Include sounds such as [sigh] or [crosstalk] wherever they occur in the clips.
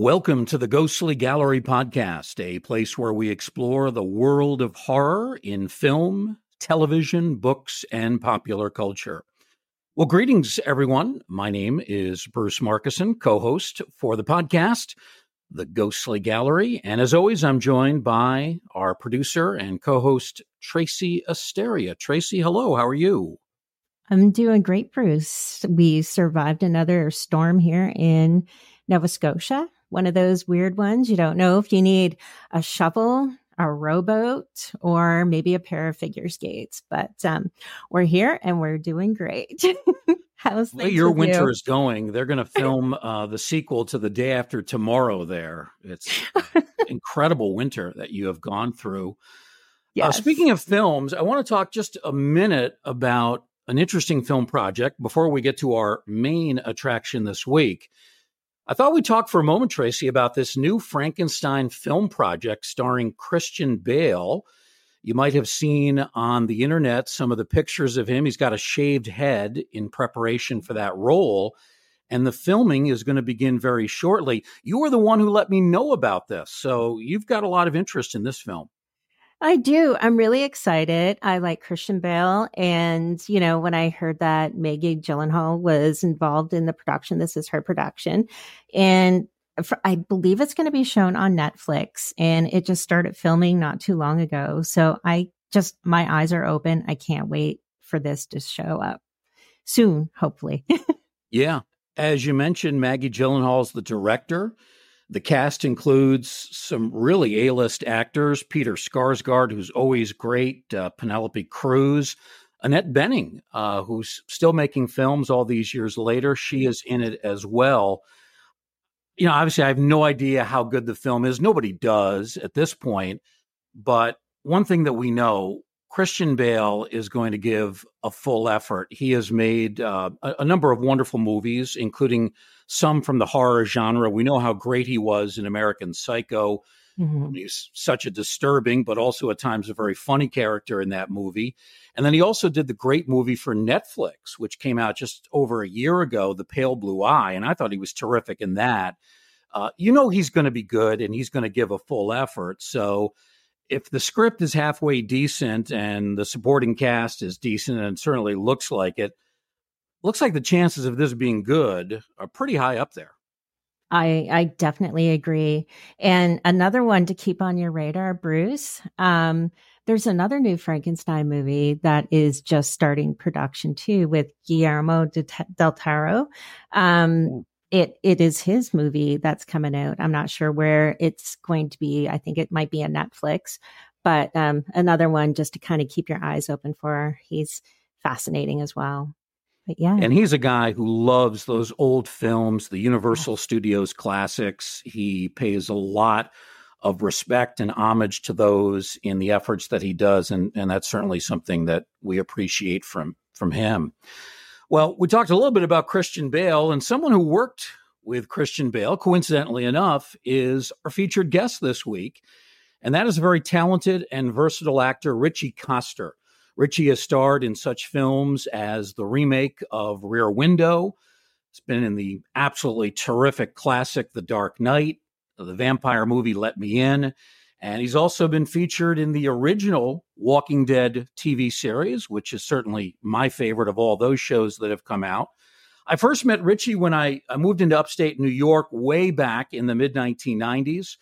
Welcome to the Ghostly Gallery podcast, a place where we explore the world of horror in film, television, books, and popular culture. Well, greetings, everyone. My name is Bruce Markusen, co host for the podcast, The Ghostly Gallery. And as always, I'm joined by our producer and co host, Tracy Asteria. Tracy, hello. How are you? I'm doing great, Bruce. We survived another storm here in Nova Scotia one of those weird ones. You don't know if you need a shovel, a rowboat, or maybe a pair of figure skates. But um, we're here and we're doing great. [laughs] How's your winter you? is going? They're going [laughs] to film uh, the sequel to the day after tomorrow. There, it's [laughs] incredible winter that you have gone through. Yes. Uh, speaking of films, I want to talk just a minute about an interesting film project before we get to our main attraction this week. I thought we'd talk for a moment, Tracy, about this new Frankenstein film project starring Christian Bale. You might have seen on the internet some of the pictures of him. He's got a shaved head in preparation for that role. And the filming is going to begin very shortly. You were the one who let me know about this. So you've got a lot of interest in this film. I do. I'm really excited. I like Christian Bale. And, you know, when I heard that Maggie Gyllenhaal was involved in the production, this is her production. And for, I believe it's going to be shown on Netflix. And it just started filming not too long ago. So I just, my eyes are open. I can't wait for this to show up soon, hopefully. [laughs] yeah. As you mentioned, Maggie Gyllenhaal's the director. The cast includes some really A-list actors: Peter Sarsgaard, who's always great, uh, Penelope Cruz, Annette Bening, uh, who's still making films all these years later. She is in it as well. You know, obviously, I have no idea how good the film is. Nobody does at this point. But one thing that we know Christian Bale is going to give a full effort. He has made uh, a, a, number of wonderful movies, including some from the horror genre. We know how great he was in American Psycho. Mm-hmm. He's such a disturbing, but also at times a very funny character in that movie. And then he also did the great movie for Netflix, which came out just over a year ago, The Pale Blue Eye. And I thought he was terrific in that. Uh, you know, he's going to be good and he's going to give a full effort. So, if the script is halfway decent and the supporting cast is decent and certainly looks like it, looks like the chances of this being good are pretty high up there. I I definitely agree. And another one to keep on your radar, Bruce. Um, there's another new Frankenstein movie that is just starting production too with Guillermo del Toro. Um, it it is his movie that's coming out. I'm not sure where it's going to be. I think it might be a Netflix, but um, another one just to kind of keep your eyes open for. He's fascinating as well. But yeah, and he's a guy who loves those old films, the Universal Studios classics. He pays a lot of respect and homage to those in the efforts that he does, and and that's certainly something that we appreciate from from him. Well, we talked a little bit about Christian Bale, and someone who worked with Christian Bale, coincidentally enough, is our featured guest this week. And that is a very talented and versatile actor, Ritchie Coster. Ritchie has starred in such films as the remake of Rear Window. It's been in the absolutely terrific classic The Dark Knight, the vampire movie Let Me In, and he's also been featured in the original Walking Dead TV series, which is certainly my favorite of all those shows that have come out. I first met Ritchie when I, I moved into upstate New York way back in the mid 1990s.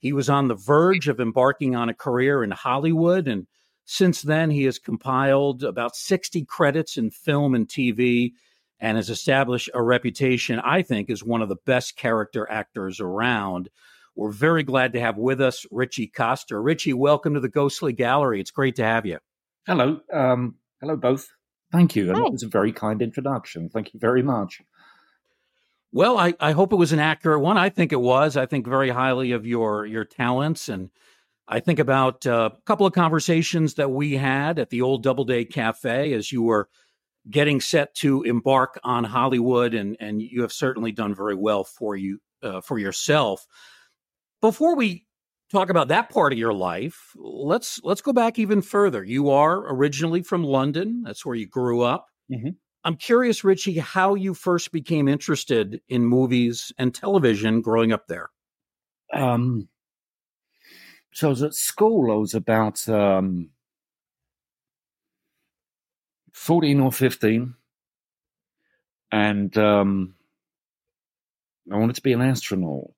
He was on the verge of embarking on a career in Hollywood. And since then, he has compiled about 60 credits in film and TV and has established a reputation, I think, as one of the best character actors around. We're very glad to have with us Ritchie Coster. Ritchie, welcome to the Ghostly Gallery. It's great to have you. Hello. Um, hello, both. Thank you. And it was a very kind introduction. Thank you very much. Well, I, I hope it was an accurate one. I think it was. I think very highly of your your talents, and I think about uh, a couple of conversations that we had at the old Doubleday Cafe as you were getting set to embark on Hollywood, and and you have certainly done very well for you uh, for yourself. Before we talk about that part of your life, let's let's go back even further. You are originally from London. That's where you grew up. Mm-hmm. I'm curious, Ritchie, how you first became interested in movies and television growing up there. um, so I was at school. I was about um, fourteen or fifteen, and um, I wanted to be an astronaut.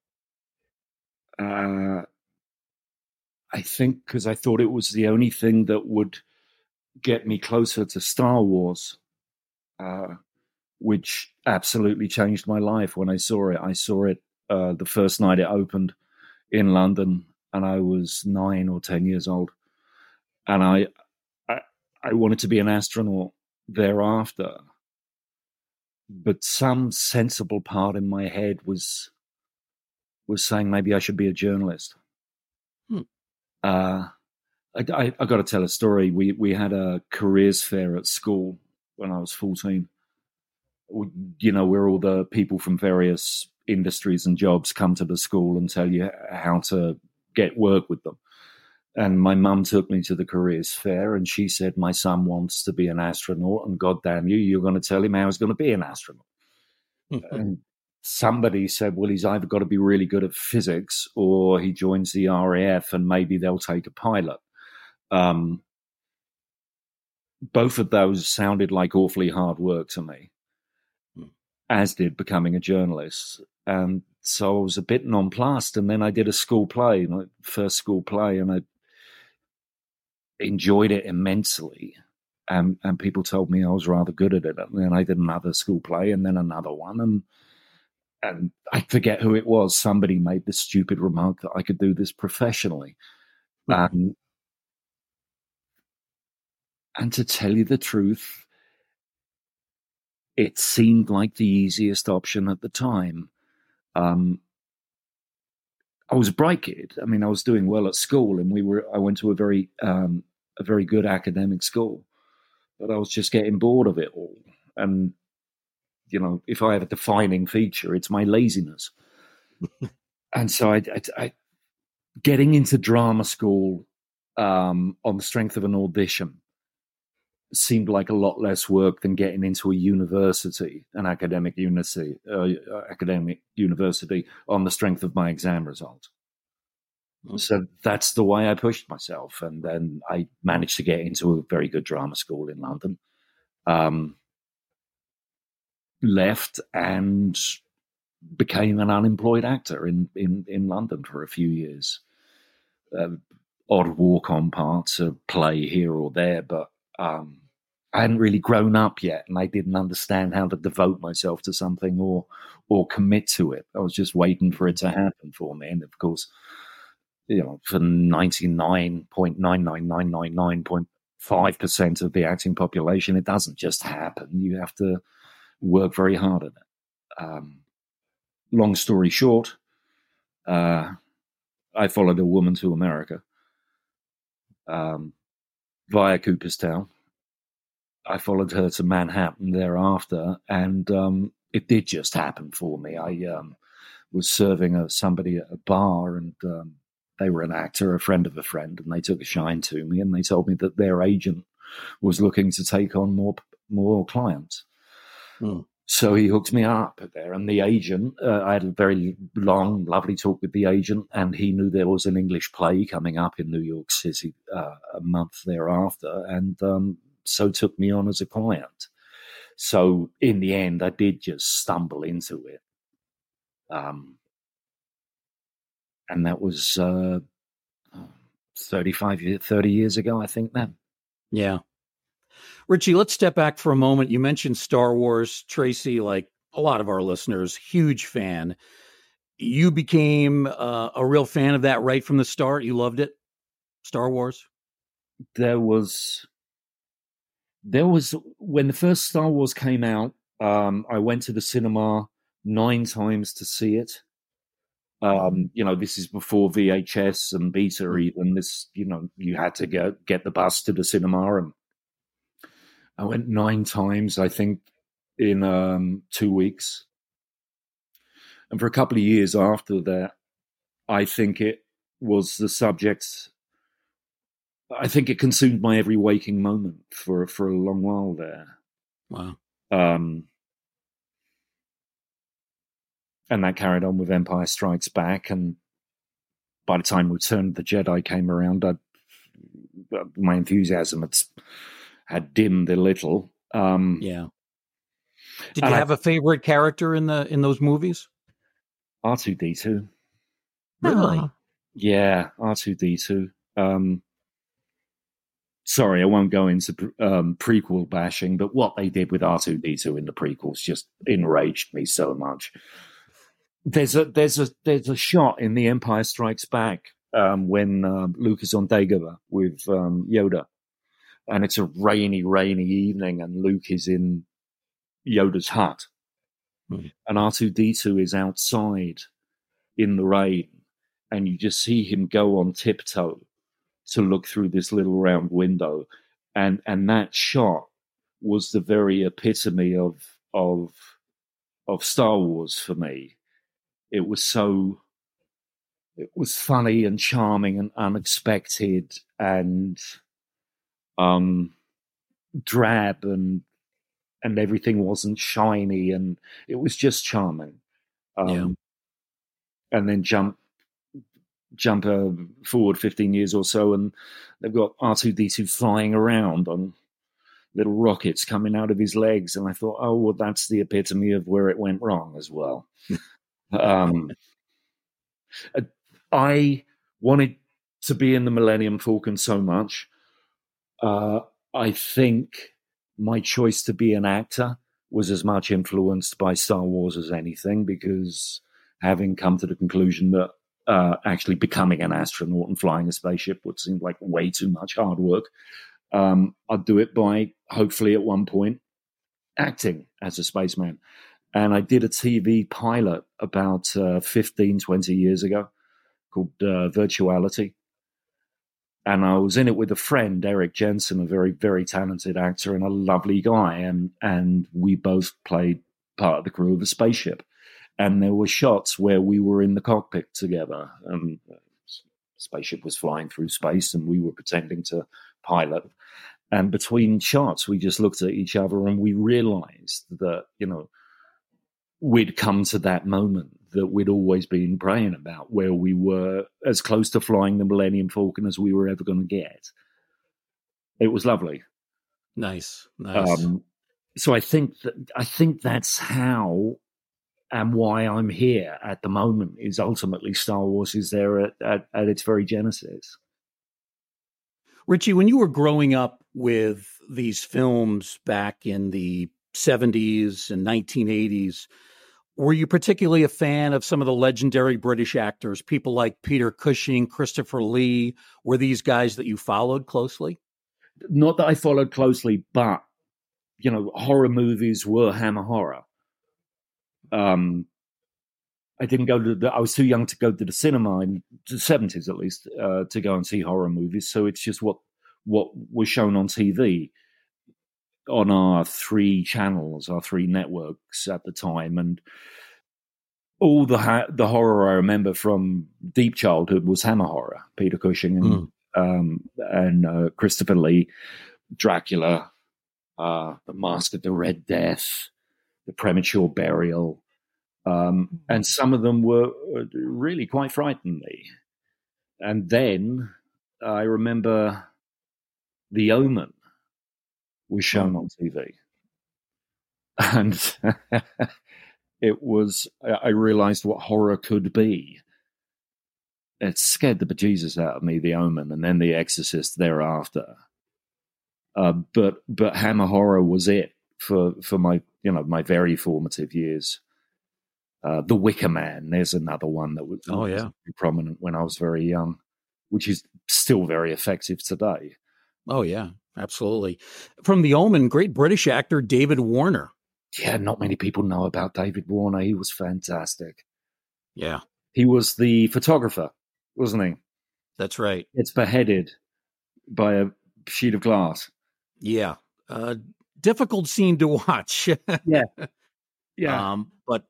Uh, I think because I thought it was the only thing that would get me closer to Star Wars, uh, which absolutely changed my life when I saw it. I saw it uh, the first night it opened in London, and I was nine or ten years old, and I, I, I wanted to be an astronaut thereafter. But some sensible part in my head was was saying maybe I should be a journalist. Hmm. Uh, I, I, I got to tell a story. We we had a careers fair at school when I was fourteen. We, you know, where all the people from various industries and jobs come to the school and tell you how to get work with them. And my mum took me to the careers fair and she said, My son wants to be an astronaut, and God damn you, you're going to tell him how he's going to be an astronaut. [laughs] and somebody said, well, he's either got to be really good at physics or he joins the RAF and maybe they'll take a pilot. Um, both of those sounded like awfully hard work to me, mm. as did becoming a journalist. And so I was a bit nonplussed. And then I did a school play, my first school play, and I enjoyed it immensely. And, and people told me I was rather good at it. And then I did another school play and then another one. And and I forget who it was. Somebody made the stupid remark that I could do this professionally. Um, and to tell you the truth, it seemed like the easiest option at the time. Um, I was a bright kid. I mean, I was doing well at school, and we were. I went to a very, um, a very good academic school, but I was just getting bored of it all. And you know, if I have a defining feature, it's my laziness. [laughs] and so I, I, I, getting into drama school um, on the strength of an audition seemed like a lot less work than getting into a university, an academic university, uh, academic university on the strength of my exam result. Mm. So that's the way I pushed myself, and then I managed to get into a very good drama school in London. Um, left and became an unemployed actor in, in, in London for a few years. Uh, odd walk on parts, a play here or there, but um, I hadn't really grown up yet, and I didn't understand how to devote myself to something or or commit to it. I was just waiting for it to happen for me, and of course, you know, for ninety nine point nine nine nine nine nine point five percent of the acting population, it doesn't just happen. You have to work very hard at it. Um, long story short, uh, I followed a woman to America um, via Cooperstown. I followed her to Manhattan thereafter, and um, it did just happen for me. I um, was serving a, somebody at a bar, and um, they were an actor, a friend of a friend, and they took a shine to me, and they told me that their agent was looking to take on more more clients. Mm. So he hooked me up there, and the agent. Uh, I had a very long, lovely talk with the agent, and he knew there was an English play coming up in New York City uh, a month thereafter, and um, so took me on as a client. So in the end, I did just stumble into it, um, and that was uh, 35, 30 years ago, I think. Then, yeah. Ritchie, let's step back for a moment. You mentioned Star Wars. Tracy, like a lot of our listeners, huge fan. You became uh, a real fan of that right from the start. You loved it, Star Wars. There was, there was when the first Star Wars came out. Um, I went to the cinema nine times to see it. Um, you know, this is before VHS and Beta mm. even. This, you know, you had to go get the bus to the cinema and I went nine times, I think, in um, two weeks. And for a couple of years after that, I think it was the subject. I think it consumed my every waking moment for for a long while there. Wow. Um, and that carried on with Empire Strikes Back, and by the time Return of the Jedi came around, I'd, my enthusiasm had, had dimmed a little. Um, yeah. Did you have I, a favorite character in the in those movies? R two D two. Really? Yeah, R two D two. Um, sorry, I won't go into um, prequel bashing, but what they did with R two D two in the prequels just enraged me so much. There's a there's a there's a shot in The Empire Strikes Back um, when uh, Luke is on Dagobah with um, Yoda, and it's a rainy, rainy evening, and Luke is in Yoda's hut, mm. and R two D two is outside in the rain, and you just see him go on tiptoe to look through this little round window, and and that shot was the very epitome of of of Star Wars for me. It was so it was funny and charming and unexpected and um drab and and everything wasn't shiny and it was just charming um, yeah. and then jump jump uh, forward 15 years or so and they've got r2d2 flying around on little rockets coming out of his legs and i thought oh well that's the epitome of where it went wrong as well [laughs] um, i wanted to be in the millennium falcon so much uh, i think my choice to be an actor was as much influenced by Star Wars as anything because having come to the conclusion that uh, actually becoming an astronaut and flying a spaceship would seem like way too much hard work. Um, I'd do it by hopefully at one point acting as a spaceman. And I did a TV pilot about uh, 15, 20 years ago called uh, Virtuality and I was in it with a friend, Erik Jensen, a very, very talented actor and a lovely guy. And, and we both played part of the crew of a spaceship. And there were shots where we were in the cockpit together. And the spaceship was flying through space and we were pretending to pilot. And between shots, we just looked at each other and we realized that, you know, we'd come to that moment that we'd always been praying about, where we were as close to flying the Millennium Falcon as we were ever going to get. It was lovely. Nice, nice. Um, so I think that I think that's how and why I'm here at the moment is ultimately Star Wars is there at, at, at its very genesis. Ritchie, when you were growing up with these films back in the 70s and 1980s, were you particularly a fan of some of the legendary British actors, people like Peter Cushing, Christopher Lee? Were these guys that you followed closely? Not that I followed closely, but you know, horror movies were Hammer horror. Um, I didn't go to the. I was too young to go to the cinema in the seventies, at least, uh, to go and see horror movies. So it's just what what was shown on TV on our three channels, our three networks at the time, and all the ha- the horror I remember from deep childhood was Hammer horror, Peter Cushing and mm. um, and uh, Christopher Lee, Dracula, uh, the Mask of the Red Death, the Premature Burial, um, hmm. and some of them were really quite frightened me. And then I remember The Omen was shown on TV. [laughs] And it was, I realized what horror could be. It scared the bejesus out of me, The Omen, and then The Exorcist thereafter. Uh, but but Hammer horror was it for for my you know my very formative years. Uh, the Wicker Man, there's another one that was, oh yeah prominent when I was very young, which is still very effective today. Oh yeah, absolutely. From The Omen, great British actor David Warner. Yeah, not many people know about David Warner. He was fantastic. Yeah. He was the photographer, wasn't he? That's right. It's beheaded by a sheet of glass. Yeah. Uh, difficult scene to [laughs] watch. yeah. Yeah. Um, but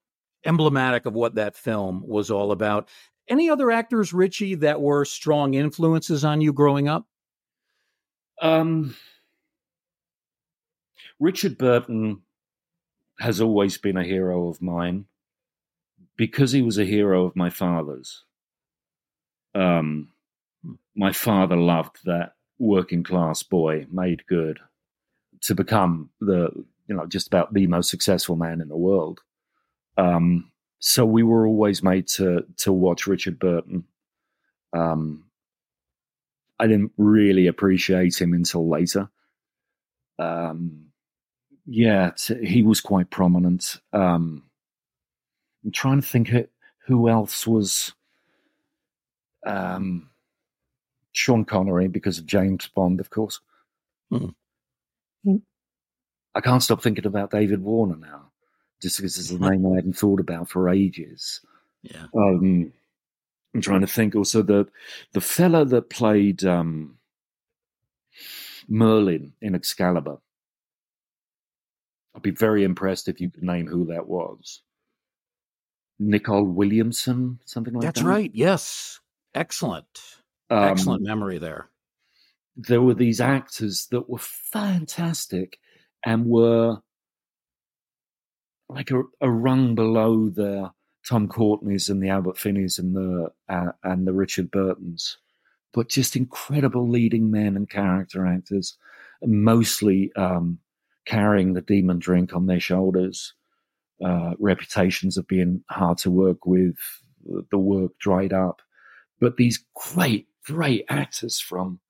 emblematic of what that film was all about. Any other actors, Ritchie, that were strong influences on you growing up? Um, Richard Burton has always been a hero of mine because he was a hero of my father's. Um, my father loved that working class boy made good to become the you know just about the most successful man in the world. Um, so we were always made to to watch Richard Burton. Um, I didn't really appreciate him until later. Um, yeah, t- he was quite prominent. Um, I'm trying to think who else was. Um, Sean Connery because of James Bond, of course. Mm. I can't stop thinking about David Warner now, just because it's a [laughs] name I hadn't thought about for ages. Yeah. Um, I'm trying to think also the the fella that played um, Merlin in Excalibur. I'd be very impressed if you could name who that was. Nicol Williamson, something like That's that. That's right. Yes. Excellent. Um, Excellent memory there. There were these actors that were fantastic and were like a, a rung below the Tom Courtenay's and the Albert Finneys and the uh, and the Richard Burtons, but just incredible leading men and character actors, mostly um, carrying the demon drink on their shoulders, uh, reputations of being hard to work with, the work dried up, but these great great actors from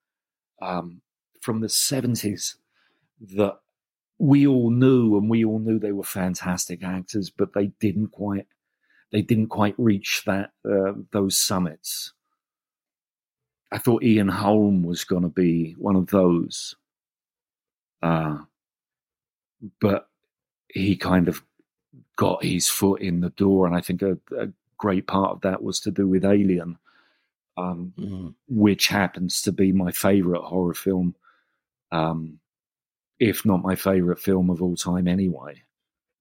um, from the seventies that we all knew, and we all knew they were fantastic actors, but they didn't quite they didn't quite reach that uh, those summits. I thought Ian Holm was going to be one of those, uh, but he kind of got his foot in the door, and I think a, a great part of that was to do with Alien um, mm. which happens to be my favorite horror film, um, if not my favorite film of all time anyway.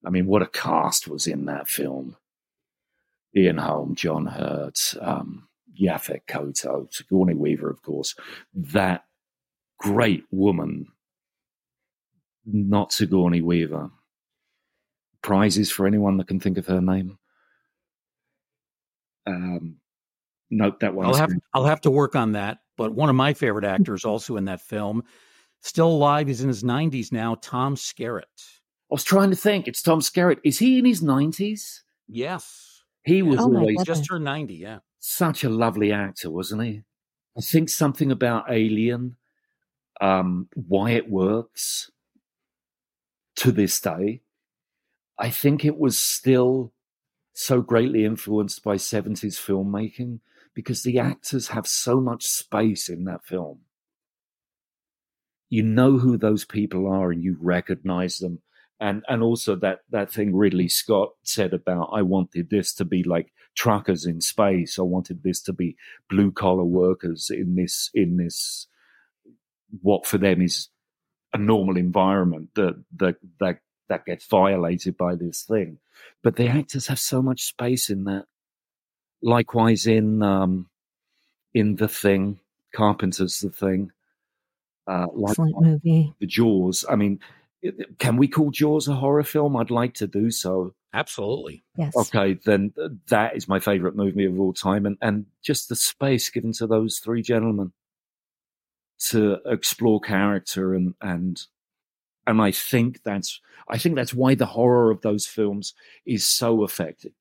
I mean, what a cast was in that film. Ian Holm, John Hurt, um, Yaphet Kotto, Sigourney Weaver, of course. That great woman, not Sigourney Weaver. Prizes for anyone that can think of her name. Um, note that one. I'll have I'll have to work on that. But one of my favorite actors, also in that film, still alive. He's in his nineties now. Tom Skerritt. I was trying to think. It's Tom Skerritt. Is he in his nineties? Yes, he was oh always just turned ninety. Yeah, such a lovely actor, wasn't he? I think something about Alien, um, why it works to this day. I think it was still so greatly influenced by 70s filmmaking because the actors have so much space in that film. You know who those people are and you recognize them. And and also that that thing Ridley Scott said about I wanted this to be like truckers in space. I wanted this to be blue collar workers in this in this what for them is a normal environment that that that that gets violated by this thing. But the actors have so much space in that Likewise in um, in the thing, Carpenter's the thing. Uh, Excellent movie. The Jaws. I mean, can we call Jaws a horror film? I'd like to do so. Absolutely. Yes. Okay, then that is my favorite movie of all time, and and just the space given to those three gentlemen to explore character and and and I think that's I think that's why the horror of those films is so effective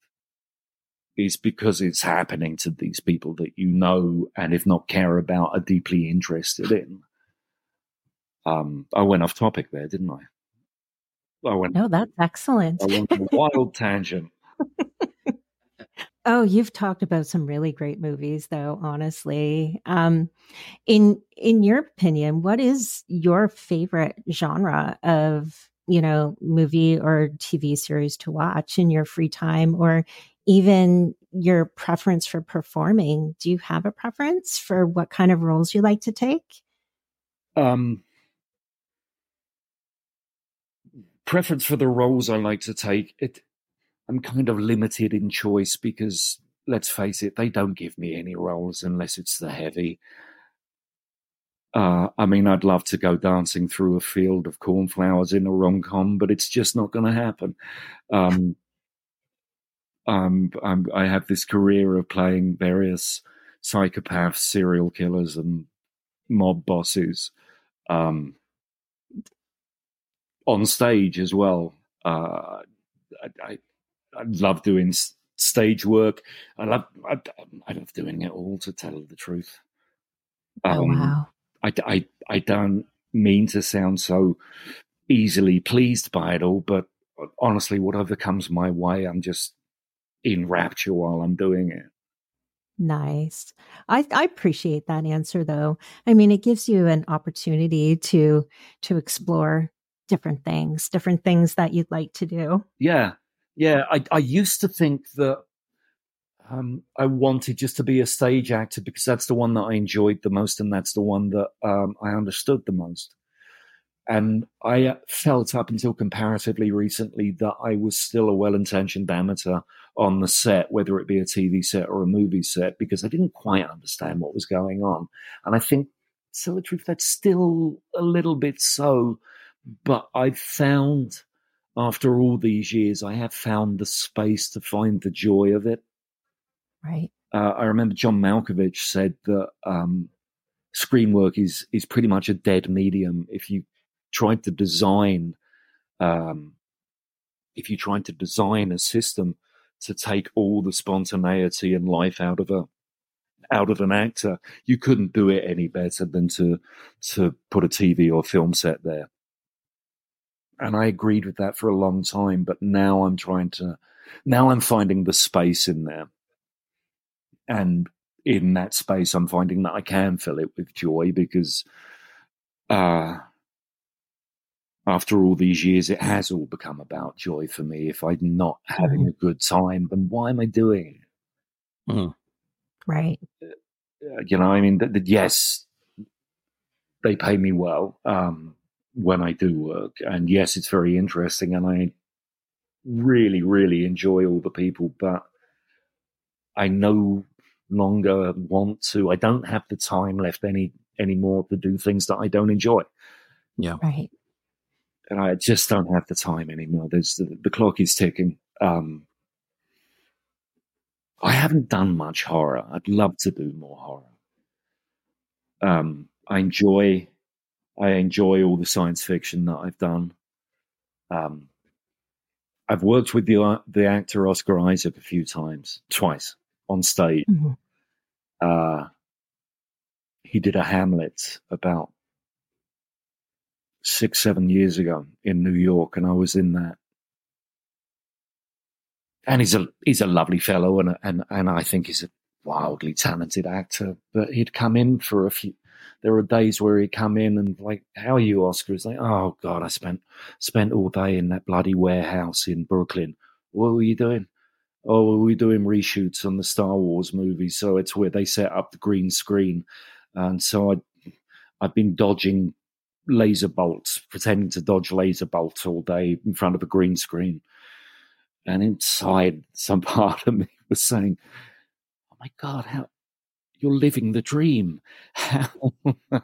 is because it's happening to these people that you know and if not care about are deeply interested in. Um, I went off topic there, didn't I? I went. No, that's excellent. I went on a wild tangent. Oh, you've talked about some really great movies, though. Honestly, um, in in your opinion, what is your favorite genre of you know movie or TV series to watch in your free time, or even your preference for performing. Do you have a preference for what kind of roles you like to take? Um, preference for the roles I like to take. It, I'm kind of limited in choice because let's face it, they don't give me any roles unless it's the heavy. Uh, I mean, I'd love to go dancing through a field of cornflowers in a rom com, but it's just not going to happen. Um, i have this career of playing various psychopaths, serial killers, and mob bosses um, on stage as well. Uh, I, I, I, love doing stage work. I love I, I, love doing it all. To tell the truth, oh, um, oh wow! I, I I don't mean to sound so easily pleased by it all, but honestly, whatever comes my way, I'm just in rapture while I'm doing it. Nice. I, I appreciate that answer though. I mean, it gives you an opportunity to to explore different things, different things that you'd like to do. Yeah. Yeah. I, I used to think that um, I wanted just to be a stage actor because that's the one that I enjoyed the most and that's the one that um, I understood the most. And I felt up until comparatively recently that I was still a well intentioned amateur on the set, whether it be a TV set or a movie set, because I didn't quite understand what was going on. And I think, so the truth, that's still a little bit so. But I've found, after all these years, I have found the space to find the joy of it. Right. Uh, I remember John Malkovich said that um, screen work is is pretty much a dead medium. If you tried to design, um, if you tried to design a system to take all the spontaneity and life out of a out of an actor, you couldn't do it any better than to to put a TV or film set there. And I agreed with that for a long time, but now I'm trying to now I'm finding the space in there. And in that space I'm finding that I can fill it with joy because uh after all these years, it has all become about joy for me. If I'm not having mm-hmm. a good time, then why am I doing it? Mm. Right. Uh, you know, I mean, th- th- yes, they pay me well um, when I do work. And yes, it's very interesting. And I really, really enjoy all the people, but I no longer want to, I don't have the time left any anymore to do things that I don't enjoy. Yeah. Right and I just don't have the time anymore. There's the, the clock is ticking. Um, I haven't done much horror. I'd love to do more horror. Um, I enjoy, I enjoy all the science fiction that I've done. Um, I've worked with the the actor Oscar Isaac a few times, twice on stage. Mm-hmm. Uh, he did a Hamlet about six, seven years ago in New York, and I was in that. And he's a he's a lovely fellow, and and and I think he's a wildly talented actor. But he'd come in for a few. There were days where he'd come in and like, "How are you, Oscar?" He's like, "Oh God, I spent spent all day in that bloody warehouse in Brooklyn. What were you doing?" Oh, we were doing reshoots on the Star Wars movie, so it's where they set up the green screen, and so I I've been dodging laser bolts, pretending to dodge laser bolts all day in front of a green screen. And inside, [laughs] some part of me was saying, "Oh my God, how you're living the dream! How [laughs]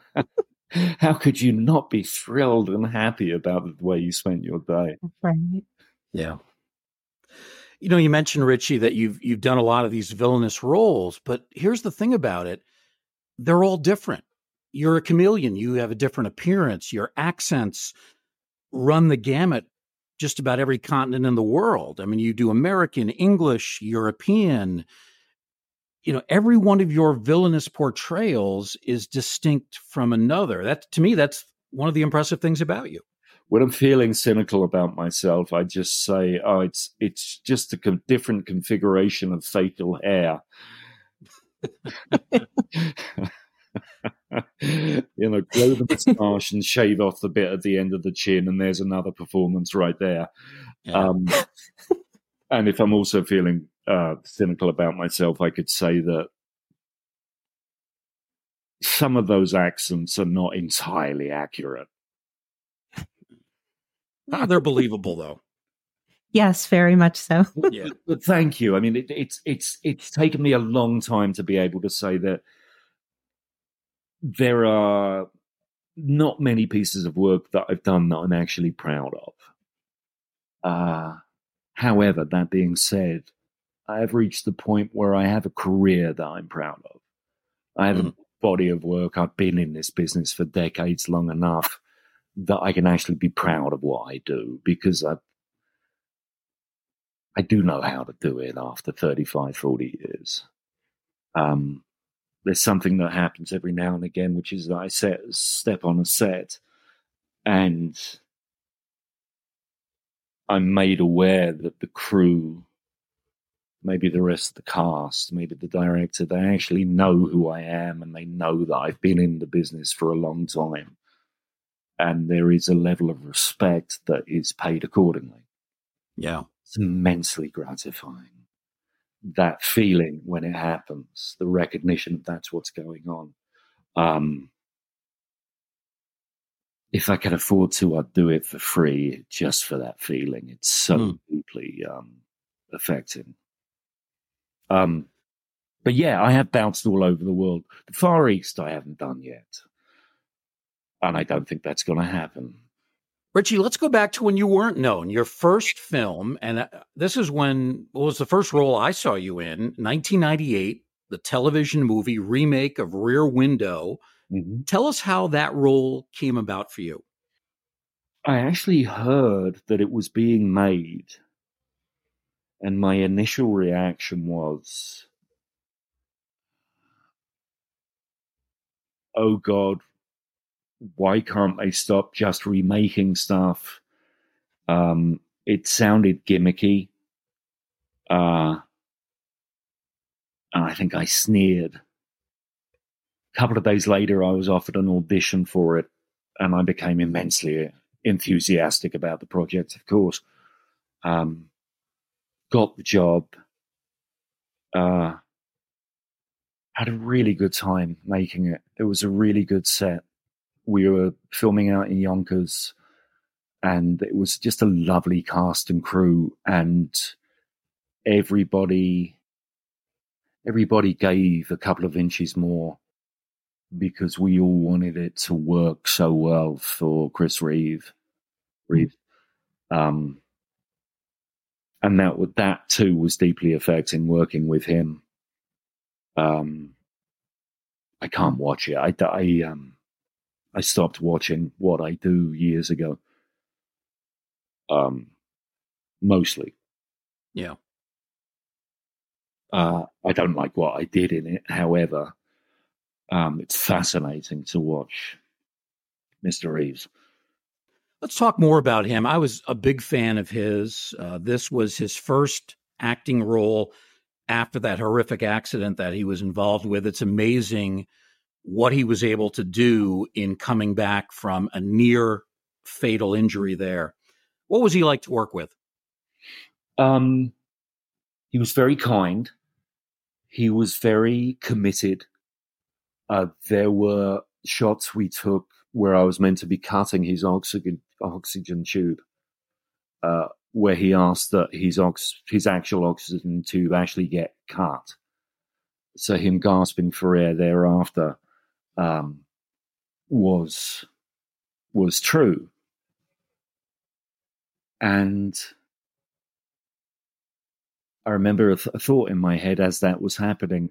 how could you not be thrilled and happy about the way you spent your day?" Right. Yeah. You know, you mentioned Ritchie that you've you've done a lot of these villainous roles, but here's the thing about it: they're all different you're a chameleon. You have a different appearance. Your accents run the gamut just about every continent in the world. I mean, you do American, English, European. You know, every one of your villainous portrayals is distinct from another. That to me, that's one of the impressive things about you. When I'm feeling cynical about myself, I just say, "Oh, it's it's just a different configuration of facial hair." [laughs] you know, grow the moustache and shave off the bit at the end of the chin, and there's another performance right there. Yeah. Um, and if I'm also feeling uh, cynical about myself, I could say that some of those accents are not entirely accurate. Ah, they're believable, though. Yes, very much so. [laughs] yeah, but thank you. I mean, it, it's it's it's taken me a long time to be able to say that there are not many pieces of work that I've done that I'm actually proud of. Uh, however, that being said, I have reached the point where I have a career that I'm proud of. I have mm. a body of work. I've been in this business for decades long enough that I can actually be proud of what I do because I I do know how to do it after 35, 40 years. Um, there's something that happens every now and again, which is that I set, step on a set and I'm made aware that the crew, maybe the rest of the cast, maybe the director, they actually know who I am and they know that I've been in the business for a long time. And there is a level of respect that is paid accordingly. Yeah. It's immensely gratifying. That feeling when it happens, the recognition that that's what's going on. Um, if I can afford to, I'd do it for free just for that feeling. It's so mm. deeply um, affecting. Um, but yeah, I have bounced all over the world. The Far East, I haven't done yet. And I don't think that's going to happen. Ritchie, let's go back to when you weren't known. Your first film, and uh, this is when what was the first role I saw you in? 1998, the television movie remake of Rear Window Mm-hmm. Tell us how that role came about for you. I actually heard that it was being made, and my initial reaction was, oh God, why can't they stop just remaking stuff? Um, it sounded gimmicky. Uh, and I think I sneered. A couple of days later, I was offered an audition for it, and I became immensely enthusiastic about the project, of course. Um, got the job. Uh, had a really good time making it. It was a really good set. We were filming out in Yonkers, and it was just a lovely cast and crew, and everybody everybody gave a couple of inches more because we all wanted it to work so well for Chris Reeve. Reeve. Um, and that that too was deeply affecting working with him. Um, I can't watch it. I, I um, I stopped watching what I do years ago. Um, mostly. Yeah. Uh, I don't like what I did in it. However, um, it's fascinating to watch Mr. Reeves. Let's talk more about him. I was a big fan of his. Uh, this was his first acting role after that horrific accident that he was involved with. It's amazing what he was able to do in coming back from a near fatal injury there. What was he like to work with? Um, he was very kind. He was very committed uh, there were shots we took where I was meant to be cutting his oxygen oxygen tube, uh, where he asked that his ox his actual oxygen tube actually get cut. So him gasping for air thereafter um, was was true, and I remember a, th- a thought in my head as that was happening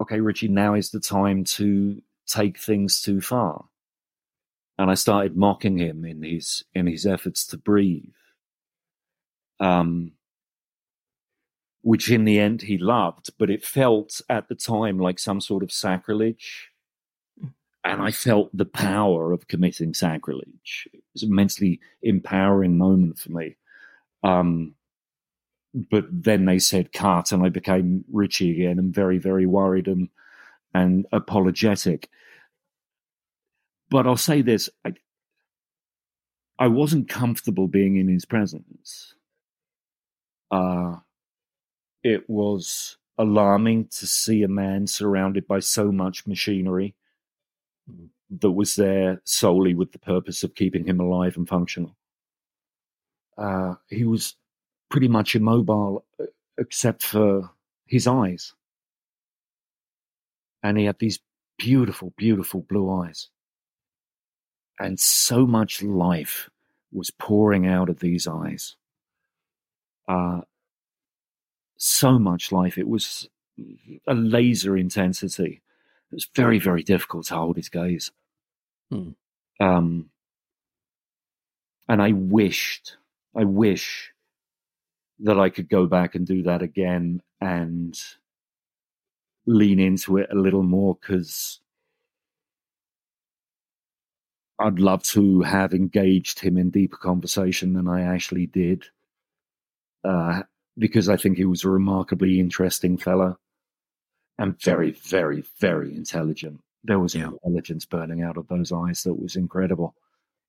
okay, Ritchie, now is the time to take things too far. And I started mocking him in his in his efforts to breathe. Um, which in the end he loved, but it felt at the time like some sort of sacrilege. And I felt the power of committing sacrilege. It was an immensely empowering moment for me. Um, but then they said cut, and I became Ritchie again, and very, very worried and and apologetic. But I'll say this: I, I wasn't comfortable being in his presence. Uh, it was alarming to see a man surrounded by so much machinery that was there solely with the purpose of keeping him alive and functional. Uh, he was pretty much immobile uh, except for his eyes. And he had these beautiful, beautiful blue eyes. And so much life was pouring out of these eyes. Uh, so much life. It was a laser intensity. It was very, very difficult to hold his gaze. Hmm. Um, and I wished, I wish that I could go back and do that again and lean into it a little more because I'd love to have engaged him in deeper conversation than I actually did. Uh, because I think he was a remarkably interesting fella and very, very, very intelligent. There was yeah. intelligence burning out of those eyes that was incredible.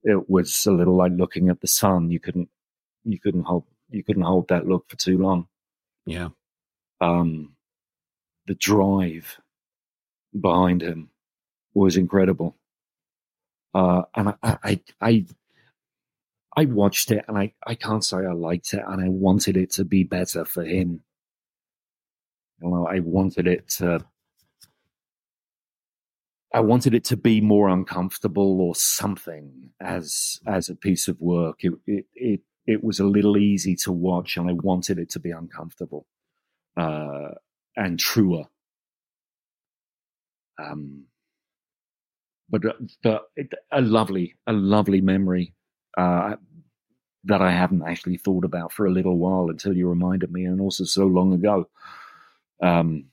It was a little like looking at the sun. You couldn't, you couldn't hold, you couldn't hold that look for too long. Yeah. Um, the drive behind him was incredible. Uh, and I, I, I, I watched it and I, I can't say I liked it and I wanted it to be better for him. You know, I wanted it to, I wanted it to be more uncomfortable or something as, as a piece of work. It, it, it, it was a little easy to watch and I wanted it to be uncomfortable, uh, and truer. Um, but, uh, but it, a lovely, a lovely memory uh, that I haven't actually thought about for a little while until you reminded me, and also so long ago. Um,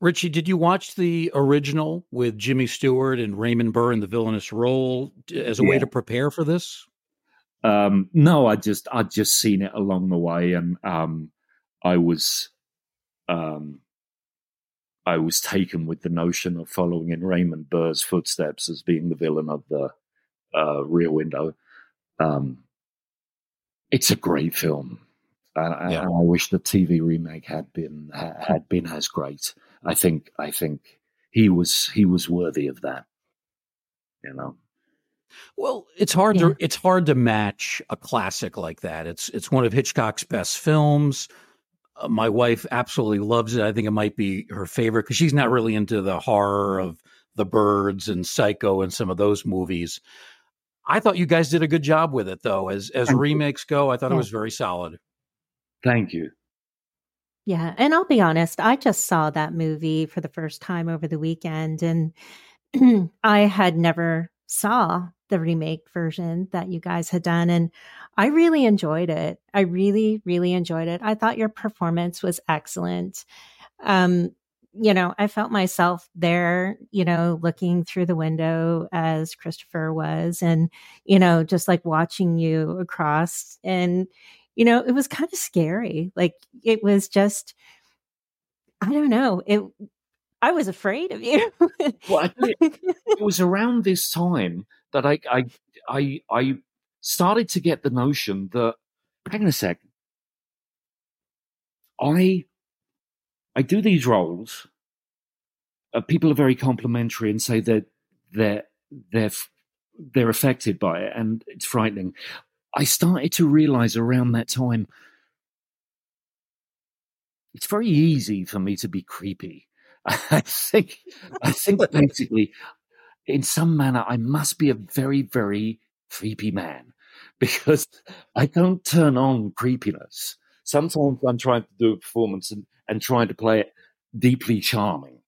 Ritchie, did you watch the original with Jimmy Stewart and Raymond Burr in the villainous role as a yeah. way to prepare for this? Um, no, I just I'd just seen it along the way, and um, I was um, I was taken with the notion of following in Raymond Burr's footsteps as being the villain of the uh, Rear Window. Um, it's a great film. Uh, yeah. I wish the TV remake had been had been as great. I think I think he was he was worthy of that. You know. Well, it's hard yeah. to it's hard to match a classic like that. It's it's one of Hitchcock's best films. Uh, my wife absolutely loves it. I think it might be her favorite because she's not really into the horror of the birds and Psycho and some of those movies. I thought you guys did a good job with it, though. As as Thank remakes you. go, I thought yeah. it was very solid. Thank you. Yeah, and I'll be honest, I just saw that movie for the first time over the weekend, and [clears throat] I had never saw the remake version that you guys had done, and I really enjoyed it. I really, really enjoyed it. I thought your performance was excellent. Um, you know, I felt myself there, you know, looking through the window as Christopher was, and, you know, just like watching you across. And, you know, it was kind of scary. Like it was just, I don't know. It, I was afraid of you. [laughs] well, it, it was around this time that I, I, I, I started to get the notion that, hang on a second, I I do these roles. Uh, people are very complimentary and say that they're they're they're affected by it, and it's frightening. I started to realize around that time it's very easy for me to be creepy. [laughs] I think I think basically in some manner I must be a very, very creepy man [laughs] because I don't turn on creepiness. Sometimes I'm trying to do a performance and, and trying to play it deeply charming.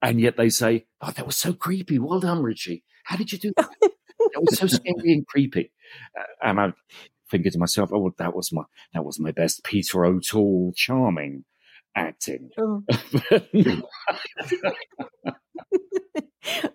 And yet they say, Oh, that was so creepy. Well done, Ritchie. How did you do that? that was so scary and creepy. Uh, and I think to myself, oh, well, that was my, that was my best Peter O'Toole charming acting. Oh. [laughs]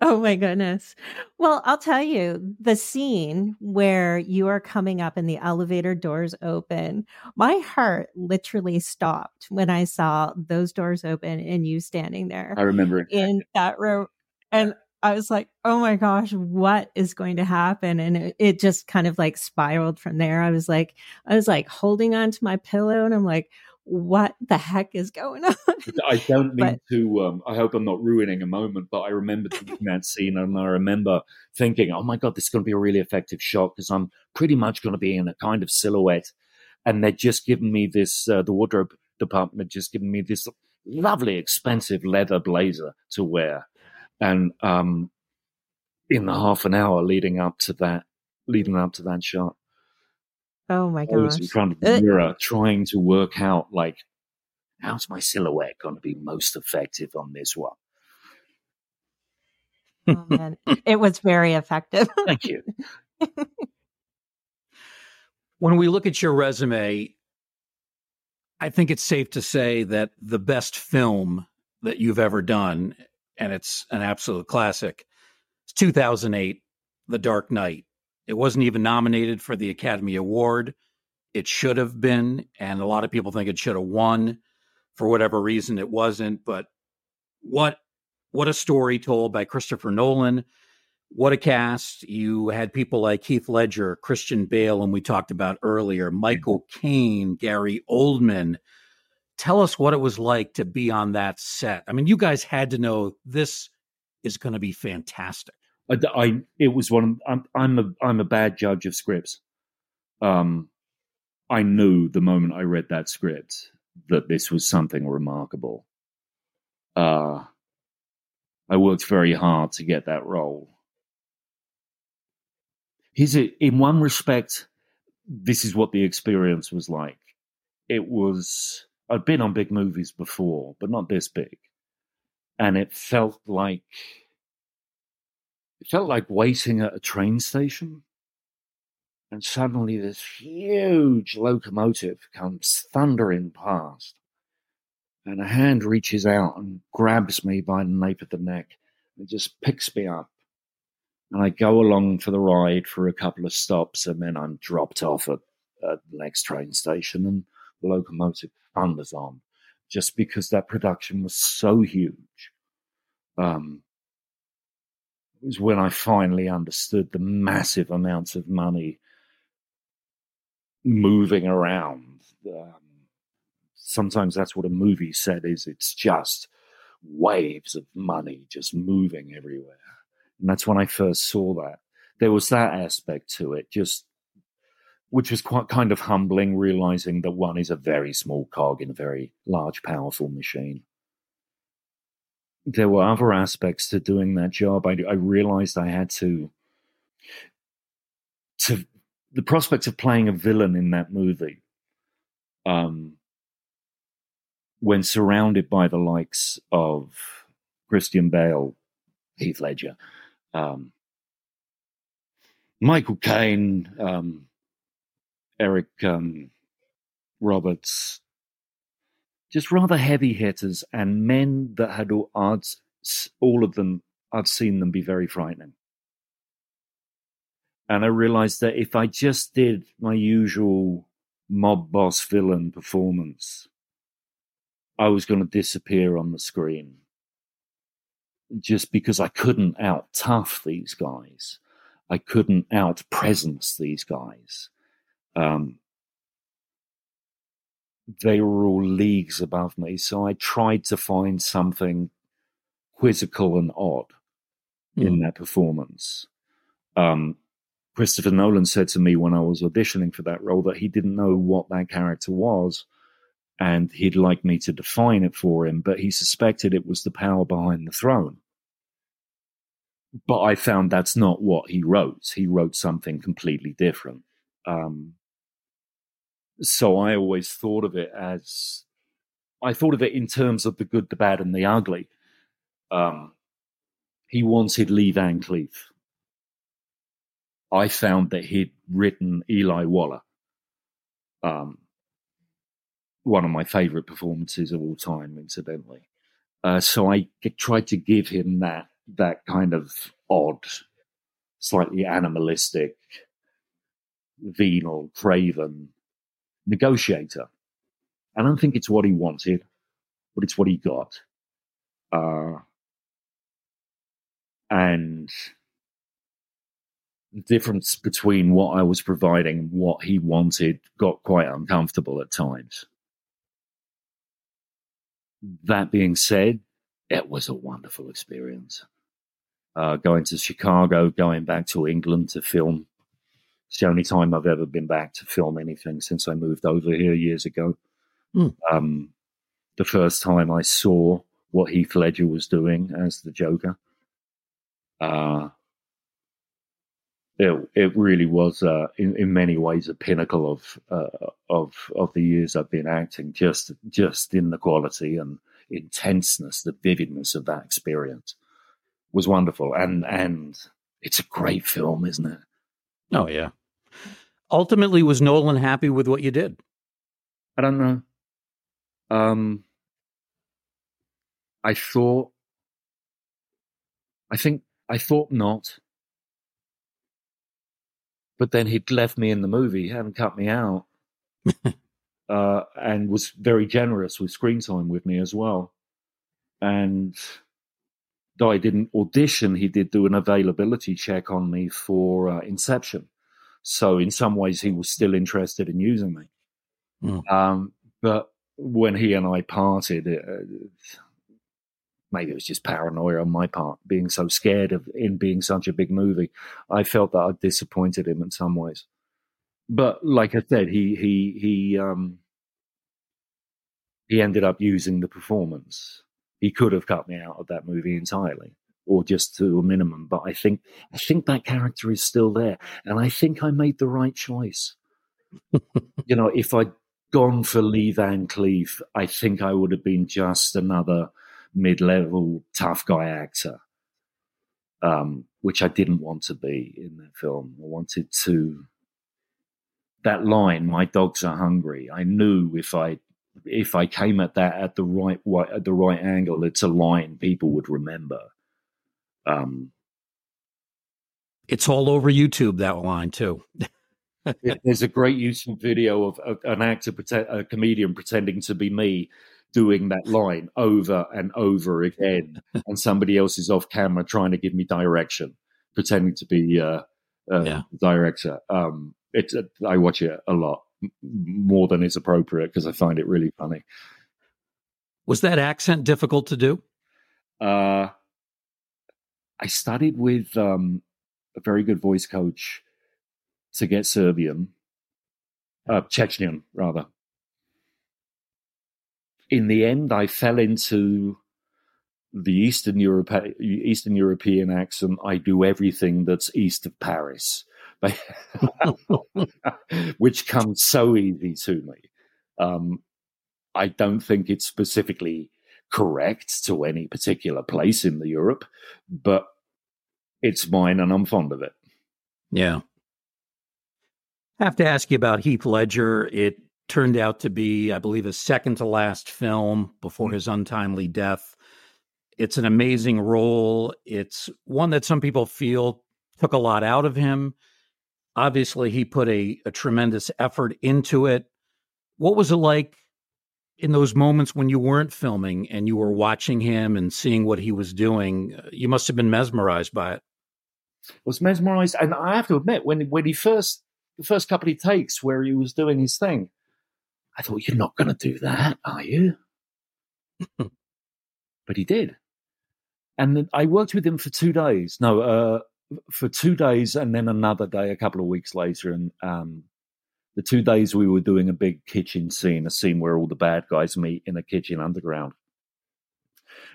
oh my goodness. Well, I'll tell you the scene where you are coming up and the elevator doors open. My heart literally stopped when I saw those doors open and you standing there. I remember in that room. And I was like, oh my gosh, what is going to happen? And it, it, just kind of like spiraled from there. I was like, I was like holding on to my pillow and I'm like, what the heck is going [laughs] on? I don't mean but, to. Um, I hope I'm not ruining a moment, but I remember [laughs] that scene, and I remember thinking, "Oh my god, this is going to be a really effective shot because I'm pretty much going to be in a kind of silhouette." And they're just giving me this. Uh, the wardrobe department had just given me this lovely, expensive leather blazer to wear, and um, in the half an hour leading up to that, leading up to that shot, Oh my gosh. In front of the uh, mirror trying to work out like how's my silhouette going to be most effective on this one. oh, man. [laughs] It was very effective. Thank you. [laughs] when we look at your resume, I think it's safe to say that the best film that you've ever done, and it's an absolute classic, is 2008, The Dark Knight. It wasn't even nominated for the Academy Award. It should have been, and a lot of people think it should have won. For whatever reason, it wasn't. But what what a story told by Christopher Nolan. What a cast. You had people like Heath Ledger, Christian Bale, and we talked about earlier, Michael mm-hmm. Caine, Gary Oldman. Tell us what it was like to be on that set. I mean, you guys had to know this is going to be fantastic. I, I, it was one. I'm, I'm a I'm a bad judge of scripts. Um, I knew the moment I read that script that this was something remarkable. Uh, I worked very hard to get that role. Is it in one respect? This is what the experience was like. It was. I'd been on big movies before, but not this big, and it felt like it felt like waiting at a train station. And suddenly this huge locomotive comes thundering past. And a hand reaches out and grabs me by the nape of the neck and just picks me up. And I go along for the ride for a couple of stops and then I'm dropped off at, at the next train station and the locomotive thunders on just because that production was so huge. Um, was when I finally understood the massive amounts of money moving around. Um, sometimes that's what a movie set is. It's just waves of money just moving everywhere. And that's when I first saw that. There was that aspect to it, just which was quite kind of humbling, realizing that one is a very small cog in a very large, powerful machine there were other aspects to doing that job. I, I realized I had to to the prospect of playing a villain in that movie. Um, when surrounded by the likes of Christian Bale, Heath Ledger, um, Michael Caine, um, Eric um, Roberts, just rather heavy hitters and men that had all odds, all of them, I'd seen them be very frightening. And I realized that if I just did my usual mob boss villain performance, I was going to disappear on the screen just because I couldn't out tough these guys. I couldn't out presence these guys. Um, they were all leagues above me. So I tried to find something quizzical and odd mm. in hmm. that performance. Um, Christopher Nolan said to me when I was auditioning for that role that he didn't know what that character was and he'd like me to define it for him, but he suspected it was the power behind the throne. But I found that's not what he wrote. He wrote something completely different. Um, so I always thought of it as I thought of it in terms of the good, the bad, and the ugly. Um, he wanted Lee Van Cleef. I found that he'd written Eli Wallach, um, one of my favorite performances of all time, incidentally. Uh, so I tried to give him that that kind of odd, slightly animalistic, venal, craven negotiator. I don't think it's what he wanted, but it's what he got. Uh, and the difference between what I was providing and what he wanted got quite uncomfortable at times. That being said, it was a wonderful experience. Uh, going to Chicago, going back to England to film it's the only time I've ever been back to film anything since I moved over here years ago. Mm. Um, the first time I saw what Heath Ledger was doing as the Joker, uh, it it really was uh, in in many ways a pinnacle of uh, of of the years I've been acting. Just just in the quality and intenseness, the vividness of that experience. was wonderful, and and it's a great film, isn't it? Oh yeah. Ultimately, was Nolan happy with what you did? I don't know. Um, I thought, I think, I thought not. But then he'd left me in the movie, he hadn't cut me out, [laughs] uh, and was very generous with screen time with me as well. And though I didn't audition, he did do an availability check on me for uh, Inception. So in some ways, he was still interested in using me. Mm. Um, but when he and I parted, it, uh, maybe it was just paranoia on my part, being so scared of in being such a big movie. I felt that I disappointed him in some ways. But like I said, he he he um, he ended up using the performance. He could have cut me out of that movie entirely, or just to a minimum. But I think I think that character is still there, and I think I made the right choice. [laughs] you know, if I'd gone for Lee Van Cleef, I think I would have been just another mid-level tough guy actor, um, which I didn't want to be in that film. I wanted to. That line, "My dogs are hungry." I knew if I if I came at that at the right at the right angle, it's a line people would remember. Um, it's all over YouTube. That line too. There's a great YouTube video of an actor, a comedian pretending to be me doing that line over and over again, and somebody else is off camera trying to give me direction, pretending to be uh, uh, yeah. director. Um, it's uh, I watch it a lot more than is appropriate because I find it really funny. Was that accent difficult to do? Uh, I studied with um, a very good voice coach to get Serbian, uh, Chechnyan rather. In the end, I fell into the Eastern Europe, Eastern European accent. I do everything that's east of Paris, [laughs] which comes so easy to me. Um, I don't think it's specifically correct to any particular place in the Europe, but it's mine and I'm fond of it. Yeah. I have to ask you about Heath Ledger. It turned out to be, I believe, his second to last film before mm-hmm. his untimely death. It's an amazing role. It's one that some people feel took a lot out of him. Obviously, he put a, a tremendous effort into it. What was it like in those moments when you weren't filming and you were watching him and seeing what he was doing? You must have been mesmerized by it. I was mesmerized, and I have to admit, when when he first the first couple of takes where he was doing his thing. I thought, you're not going to do that, are you? [laughs] but he did. And I worked with him for two days. No, uh, for two days and then another day a couple of weeks later. And um, the two days we were doing a big kitchen scene, a scene where all the bad guys meet in a kitchen underground.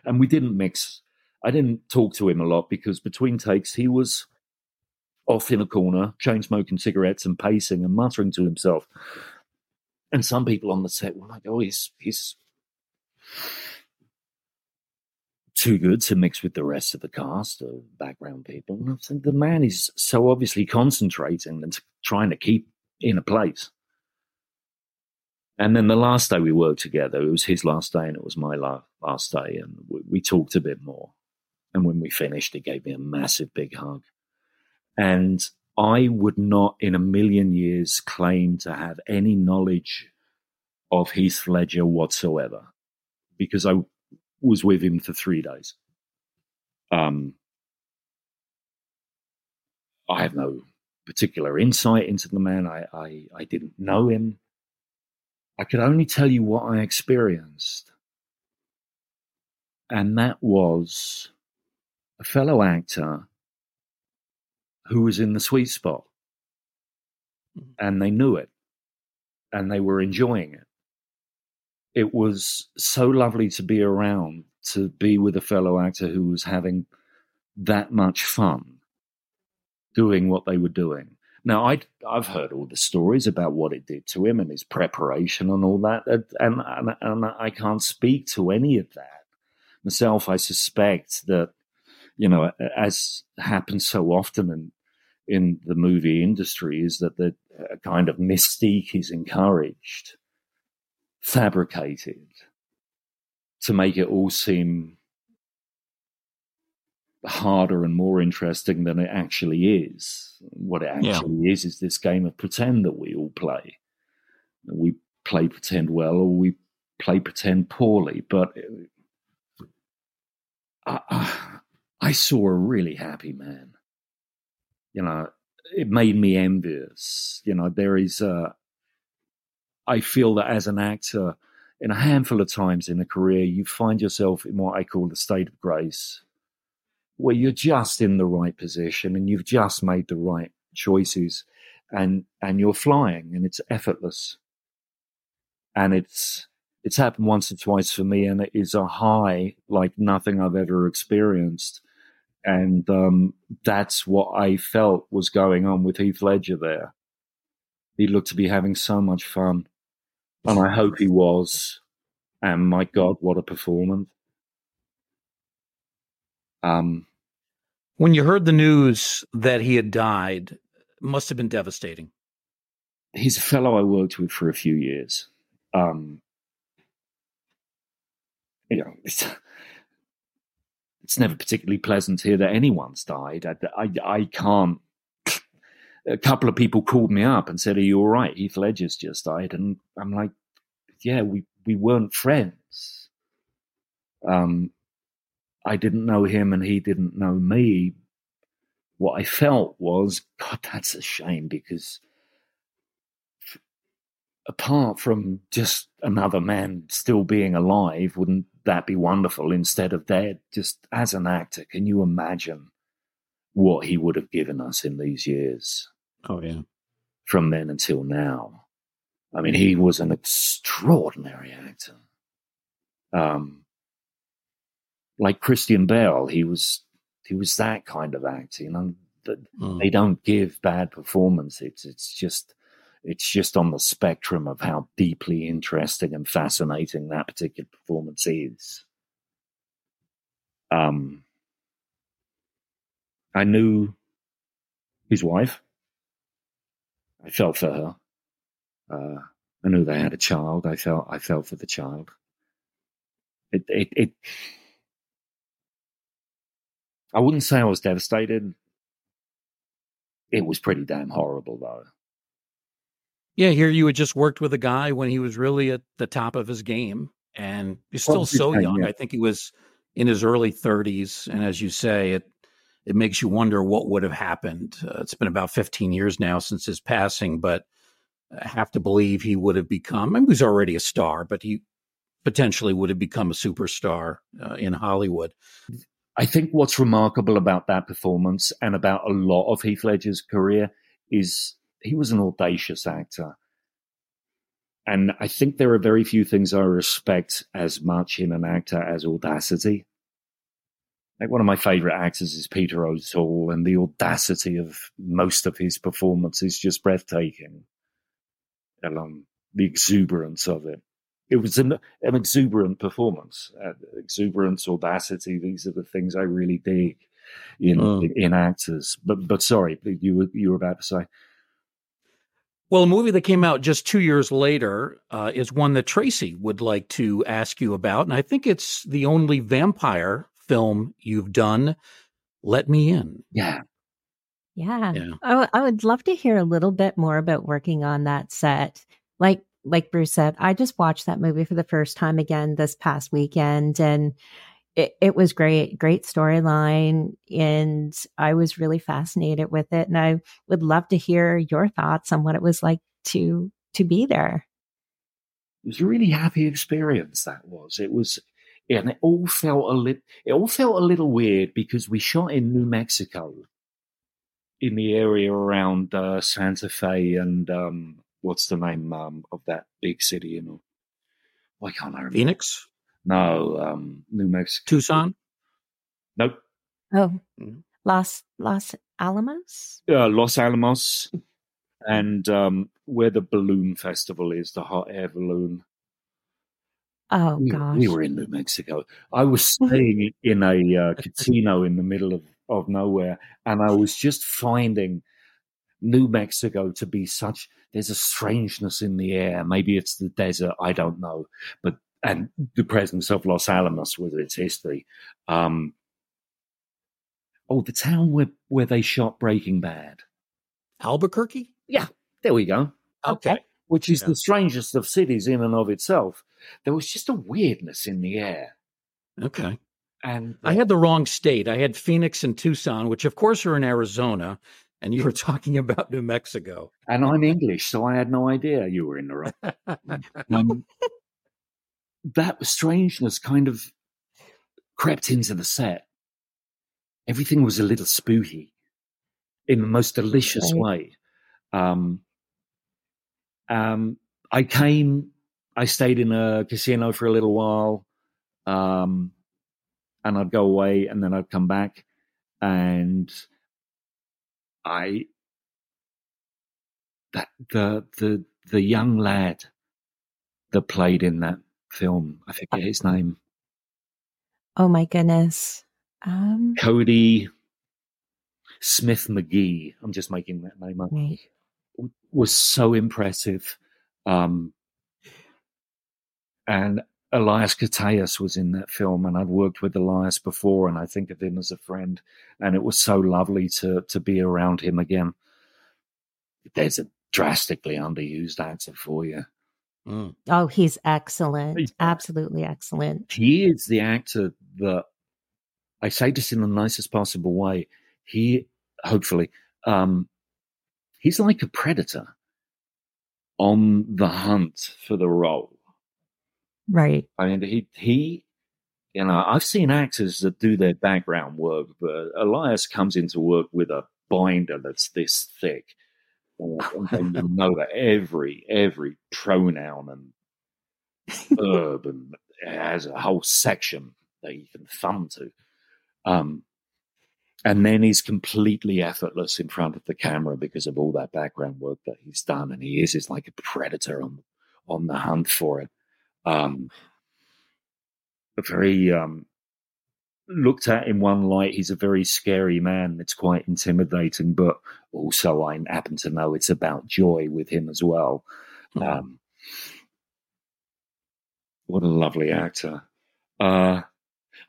And we didn't mix. I didn't talk to him a lot because between takes he was off in a corner, chain smoking cigarettes and pacing and muttering to himself. And some people on the set were like, "Oh, he's he's too good to mix with the rest of the cast or background people." And I think the man is so obviously concentrating and trying to keep in a place. And then the last day we worked together, it was his last day and it was my last day, and we, we talked a bit more. And when we finished, he gave me a massive big hug. And I would not in a million years claim to have any knowledge of Heath Ledger whatsoever because I was with him for three days. Um, I have no particular insight into the man. I, I, I didn't know him. I could only tell you what I experienced. And that was a fellow actor who was in the sweet spot. Mm-hmm. And they knew it and they were enjoying it. It was so lovely to be around, to be with a fellow actor who was having that much fun doing what they were doing. Now, i have heard all the stories about what it did to him and his preparation and all that, and, and, and I can't speak to any of that. Myself, I suspect that you know, as happens so often in in the movie industry, is that the kind of mystique is encouraged, fabricated, to make it all seem harder and more interesting than it actually is. What it actually yeah. is is this game of pretend that we all play. We play pretend well or we play pretend poorly, but uh, I, I, I saw a really happy man. You know, it made me envious. You know, there is a, I feel that as an actor, in a handful of times in a career, you find yourself in what I call the state of grace, where you're just in the right position and you've just made the right choices and and you're flying and it's effortless. And it's it's happened once or twice for me, and it is a high like nothing I've ever experienced. And um, that's what I felt was going on with Heath Ledger there. He looked to be having so much fun, and I hope he was. And my God, what a performance! Um, when you heard the news that he had died, must have been devastating. He's a fellow I worked with for a few years. Um, you know, it's, it's never particularly pleasant to hear that anyone's died. I, I, I can't. A couple of people called me up and said, "Are you all right? Heath Ledger's just died," and I'm like, "Yeah, we we weren't friends. Um, I didn't know him, and he didn't know me. What I felt was, God, that's a shame because." apart from just another man still being alive, wouldn't that be wonderful instead of dead? Just as an actor, can you imagine what he would have given us in these years? Oh, yeah. From then until now. I mean, he was an extraordinary actor. Um, like Christian Bale, he was he was that kind of actor. You know, mm. they don't give bad performances. It's it's just it's just on the spectrum of how deeply interesting and fascinating that particular performance is. Um, I knew his wife. I felt for her. Uh, I knew they had a child. I felt I felt for the child. It it it. I wouldn't say I was devastated. It was pretty damn horrible, though. Yeah, here you had just worked with a guy when he was really at the top of his game, and he's still so young. Yeah. I think he was in his early 30s, and as you say, it it makes you wonder what would have happened. Uh, it's been about 15 years now since his passing, but I have to believe he would have become. I mean, he was already a star, but he potentially would have become a superstar uh, in Hollywood. I think what's remarkable about that performance and about a lot of Heath Ledger's career is he was an audacious actor. And I think there are very few things I respect as much in an actor as audacity. Like one of my favorite actors is Peter O'Toole, and the audacity of most of his performance is just breathtaking. And um, the exuberance of it. It was an, an exuberant performance. Uh, exuberance, audacity, these are the things I really dig in, mm. in, in actors. But but sorry, you were you were about to say. Well, a movie that came out just two years later uh, is one that Tracy would like to ask you about. And I think it's the only vampire film you've done, Let Me In. Yeah. Yeah. yeah. I, I would love to hear a little bit more about working on that set. Like, like Bruce said, I just watched that movie for the first time again this past weekend. And it, it was great, great storyline. And I was really fascinated with it. And I would love to hear your thoughts on what it was like to, to be there. It was a really happy experience. That was, it was, and it all felt a little, it all felt a little weird because we shot in New Mexico in the area around uh, Santa Fe and, um, what's the name um, of that big city? You know, why can't I remember? Phoenix? No, um, New Mexico. Tucson? Nope. Oh, mm-hmm. Los Los Alamos. Yeah, Los Alamos, [laughs] and um, where the balloon festival is, the hot air balloon. Oh we, gosh. we were in New Mexico. I was [laughs] staying in a uh, casino in the middle of, of nowhere, and I was just finding New Mexico to be such. There's a strangeness in the air. Maybe it's the desert. I don't know, but and the presence of Los Alamos with its history. Um, oh, the town where where they shot Breaking Bad. Albuquerque? Yeah, there we go. Okay. Which is Yeah. the strangest of cities in and of itself. There was just a weirdness in the air, Okay. and I had the wrong state. I had Phoenix and Tucson, which of course are in Arizona, and you were talking about New Mexico. and I'm English, so I had no idea you were in the right. [laughs] Um, that strangeness kind of crept into the set. Everything was a little spooky in the most delicious way. Um, um, I came, I stayed in a casino for a little while, um, and I'd go away and then I'd come back and I, that, the, the, the young lad that played in that film, I forget his name, oh my goodness. Um, Cody Smith McGee. I'm just making that name up. Was so impressive. Um, and Elias Koteas was in that film, and I'd worked with Elias before, and I think of him as a friend. And it was so lovely to to be around him again. There's a drastically underused actor for you. Mm. Oh, he's excellent. He's- Absolutely excellent. he is the actor that I say this in the nicest possible way. He hopefully um he's like a predator on the hunt for the role. Right. I mean he he you know, I've seen actors that do their background work, but Elias comes into work with a binder that's this thick. [laughs] And you know that every every pronoun and verb and has a whole section that you can thumb to. Um, and then he's completely effortless in front of the camera because of all that background work that he's done, and he is is like a predator on on the hunt for it. Um, a very um, looked at in one light, he's a very scary man. It's quite intimidating, but also I happen to know it's about joy with him as well. Um, what a lovely actor. Uh,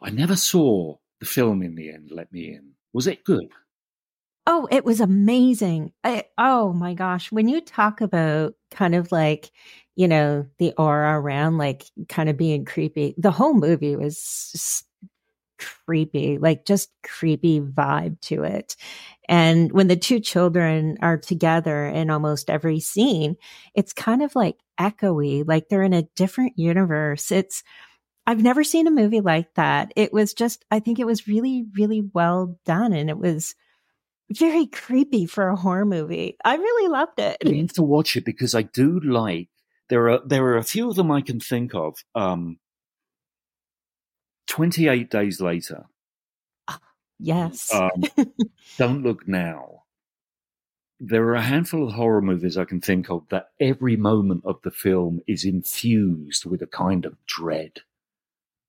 I never saw the film in the end, Let Me In. Was it good? Oh, it was amazing. I, oh my gosh. When you talk about kind of like, you know, the aura around, like kind of being creepy, the whole movie was creepy, like just creepy vibe to it. And when the two children are together in almost every scene, it's kind of like echoey, like they're in a different universe. It's, I've never seen a movie like that. It was just, I think it was really, really well done. And it was, very creepy for a horror movie. I really loved it. I need to watch it because I do like there are there are a few of them I can think of. Um, Twenty eight days later, Yes. um, [laughs] Don't Look Now. There are a handful of horror movies I can think of that every moment of the film is infused with a kind of dread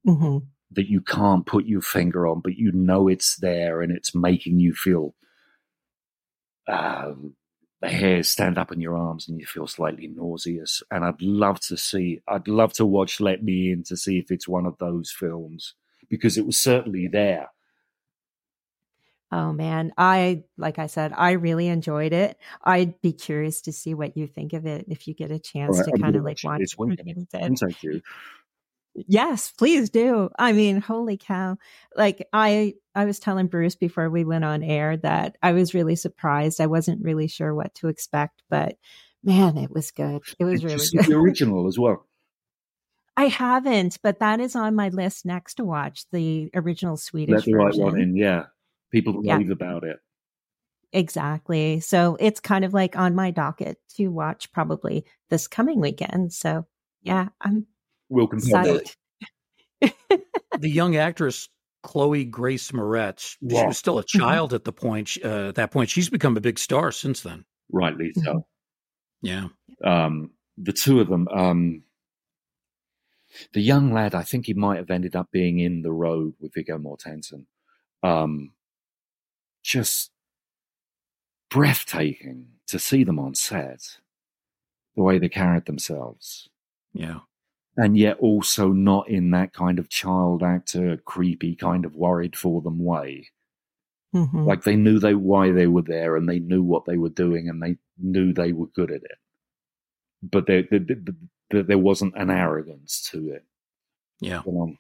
hmm that you can't put your finger on, but you know it's there and it's making you feel um, the hairs stand up in your arms and you feel slightly nauseous. And I'd love to see, I'd love to watch Let Me In to see if it's one of those films because it was certainly there. Oh man, I like I said, I really enjoyed it. I'd be curious to see what you think of it if you get a chance right, to I'm kind of like watch it watch this it. weekend. with it. And thank you. Yes, please do. I mean, holy cow. Like I I was telling Bruce before we went on air that I was really surprised. I wasn't really sure what to expect, but man, it was good. It was Did really good. the [laughs] original as well. I haven't, but that is on my list next to watch the original Swedish Let the right version. one in, yeah. People Yeah. rave about it. Exactly. So it's kind of like on my docket to watch probably this coming weekend. So yeah, I'm We'll compare psyched. the young actress Chloe Grace Moretz, she was still a child at the point. she- Uh, at that point, she's become a big star since then. rightly so. Yeah. Um, the two of them, um, the young lad, I think he might have ended up being in the road with Viggo Mortensen. Um, just breathtaking to see them on set, the way they carried themselves. Yeah. And yet also not in that kind of child actor, creepy, kind of worried for them way. Mm-hmm. Like they knew they why they were there and they knew what they were doing and they knew they were good at it. But there, there, there, there wasn't an arrogance to it. Yeah. Know?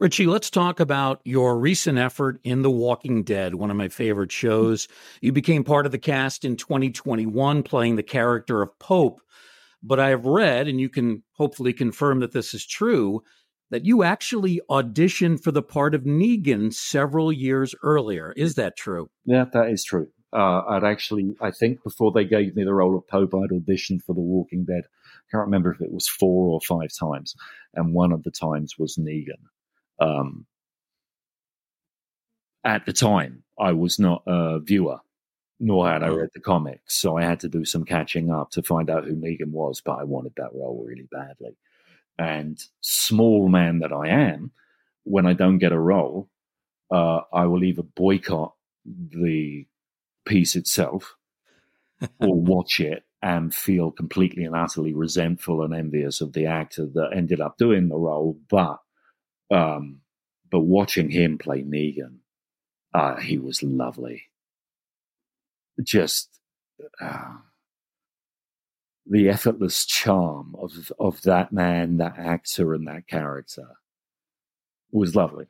Ritchie, let's talk about your recent effort in The Walking Dead, one of my favorite shows. You became part of the cast in 2021, playing the character of Pope. But I have read, and you can hopefully confirm that this is true, that you actually auditioned for the part of Negan several years earlier. Is that true? Yeah, that is true. Uh, I'd actually, I think before they gave me the role of Pope, I'd auditioned for The Walking Dead. I can't remember if it was four or five times. And one of the times was Negan. Um, at the time, I was not a viewer, nor had I read the comics, so I had to do some catching up to find out who Negan was. But I wanted that role really badly, and small man that I am, when I don't get a role, uh, I will either boycott the piece itself or [laughs] watch it and feel completely and utterly resentful and envious of the actor that ended up doing the role, but um, but watching him play Negan, uh, he was lovely. Just uh, the effortless charm of of that man, that actor, and that character was lovely.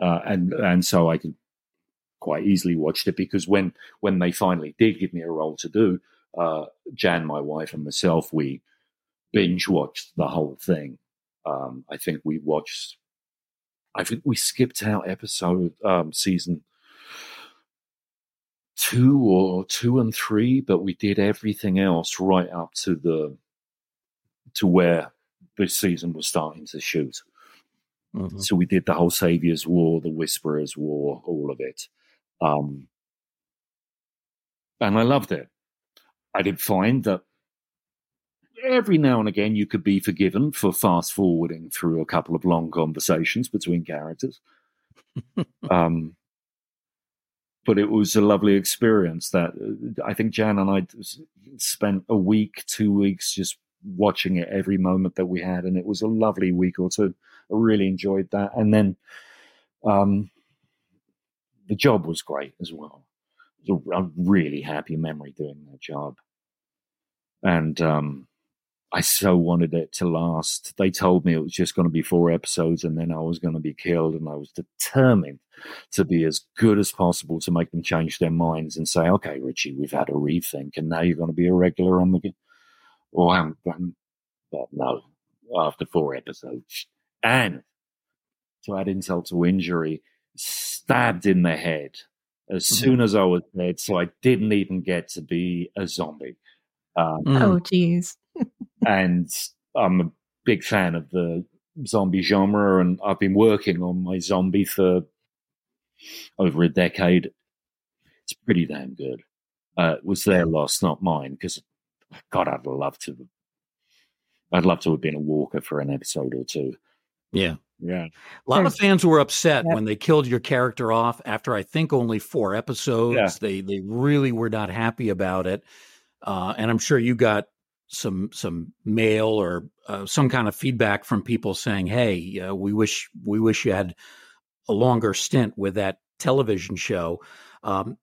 Uh, and and so I could quite easily watch it because when when they finally did give me a role to do, uh, Jan, my wife, and myself, we binge watched the whole thing. Um, I think we watched I think we skipped out episode um, season two or two and three, but we did everything else right up to the to where this season was starting to shoot. Mm-hmm. So we did the whole Savior's War, the Whisperer's War, all of it. Um, and I loved it. I did find that every now and again you could be forgiven for fast forwarding through a couple of long conversations between characters. [laughs] um, but it was a lovely experience that uh, I think Jan and I spent a week, two weeks just watching it every moment that we had. And it was a lovely week or two. I really enjoyed that. And then um, the job was great as well. It was a, a really happy memory doing that job. And um, I so wanted it to last. They told me it was just going to be four episodes and then I was going to be killed. And I was determined to be as good as possible to make them change their minds and say, okay, Ritchie, we've had a rethink and now you're going to be a regular on the. Or I'm, but no, after four episodes. And to add insult to injury, stabbed in the head as mm-hmm. soon as I was dead. So I didn't even get to be a zombie. Um, oh, geez and I'm a big fan of the zombie genre, and I've been working on my zombie for over a decade. It's pretty damn good. Uh, it was their loss, not mine, because God, I'd love to. I'd love to have been a walker for an episode or two. Yeah. Yeah. A lot of fans were upset when they killed your character off after I think only four episodes. Yeah. They they really were not happy about it. Uh, and I'm sure you got some some mail or uh, some kind of feedback from people saying, "Hey, uh, we wish we wish you had a longer stint with that television show." Um,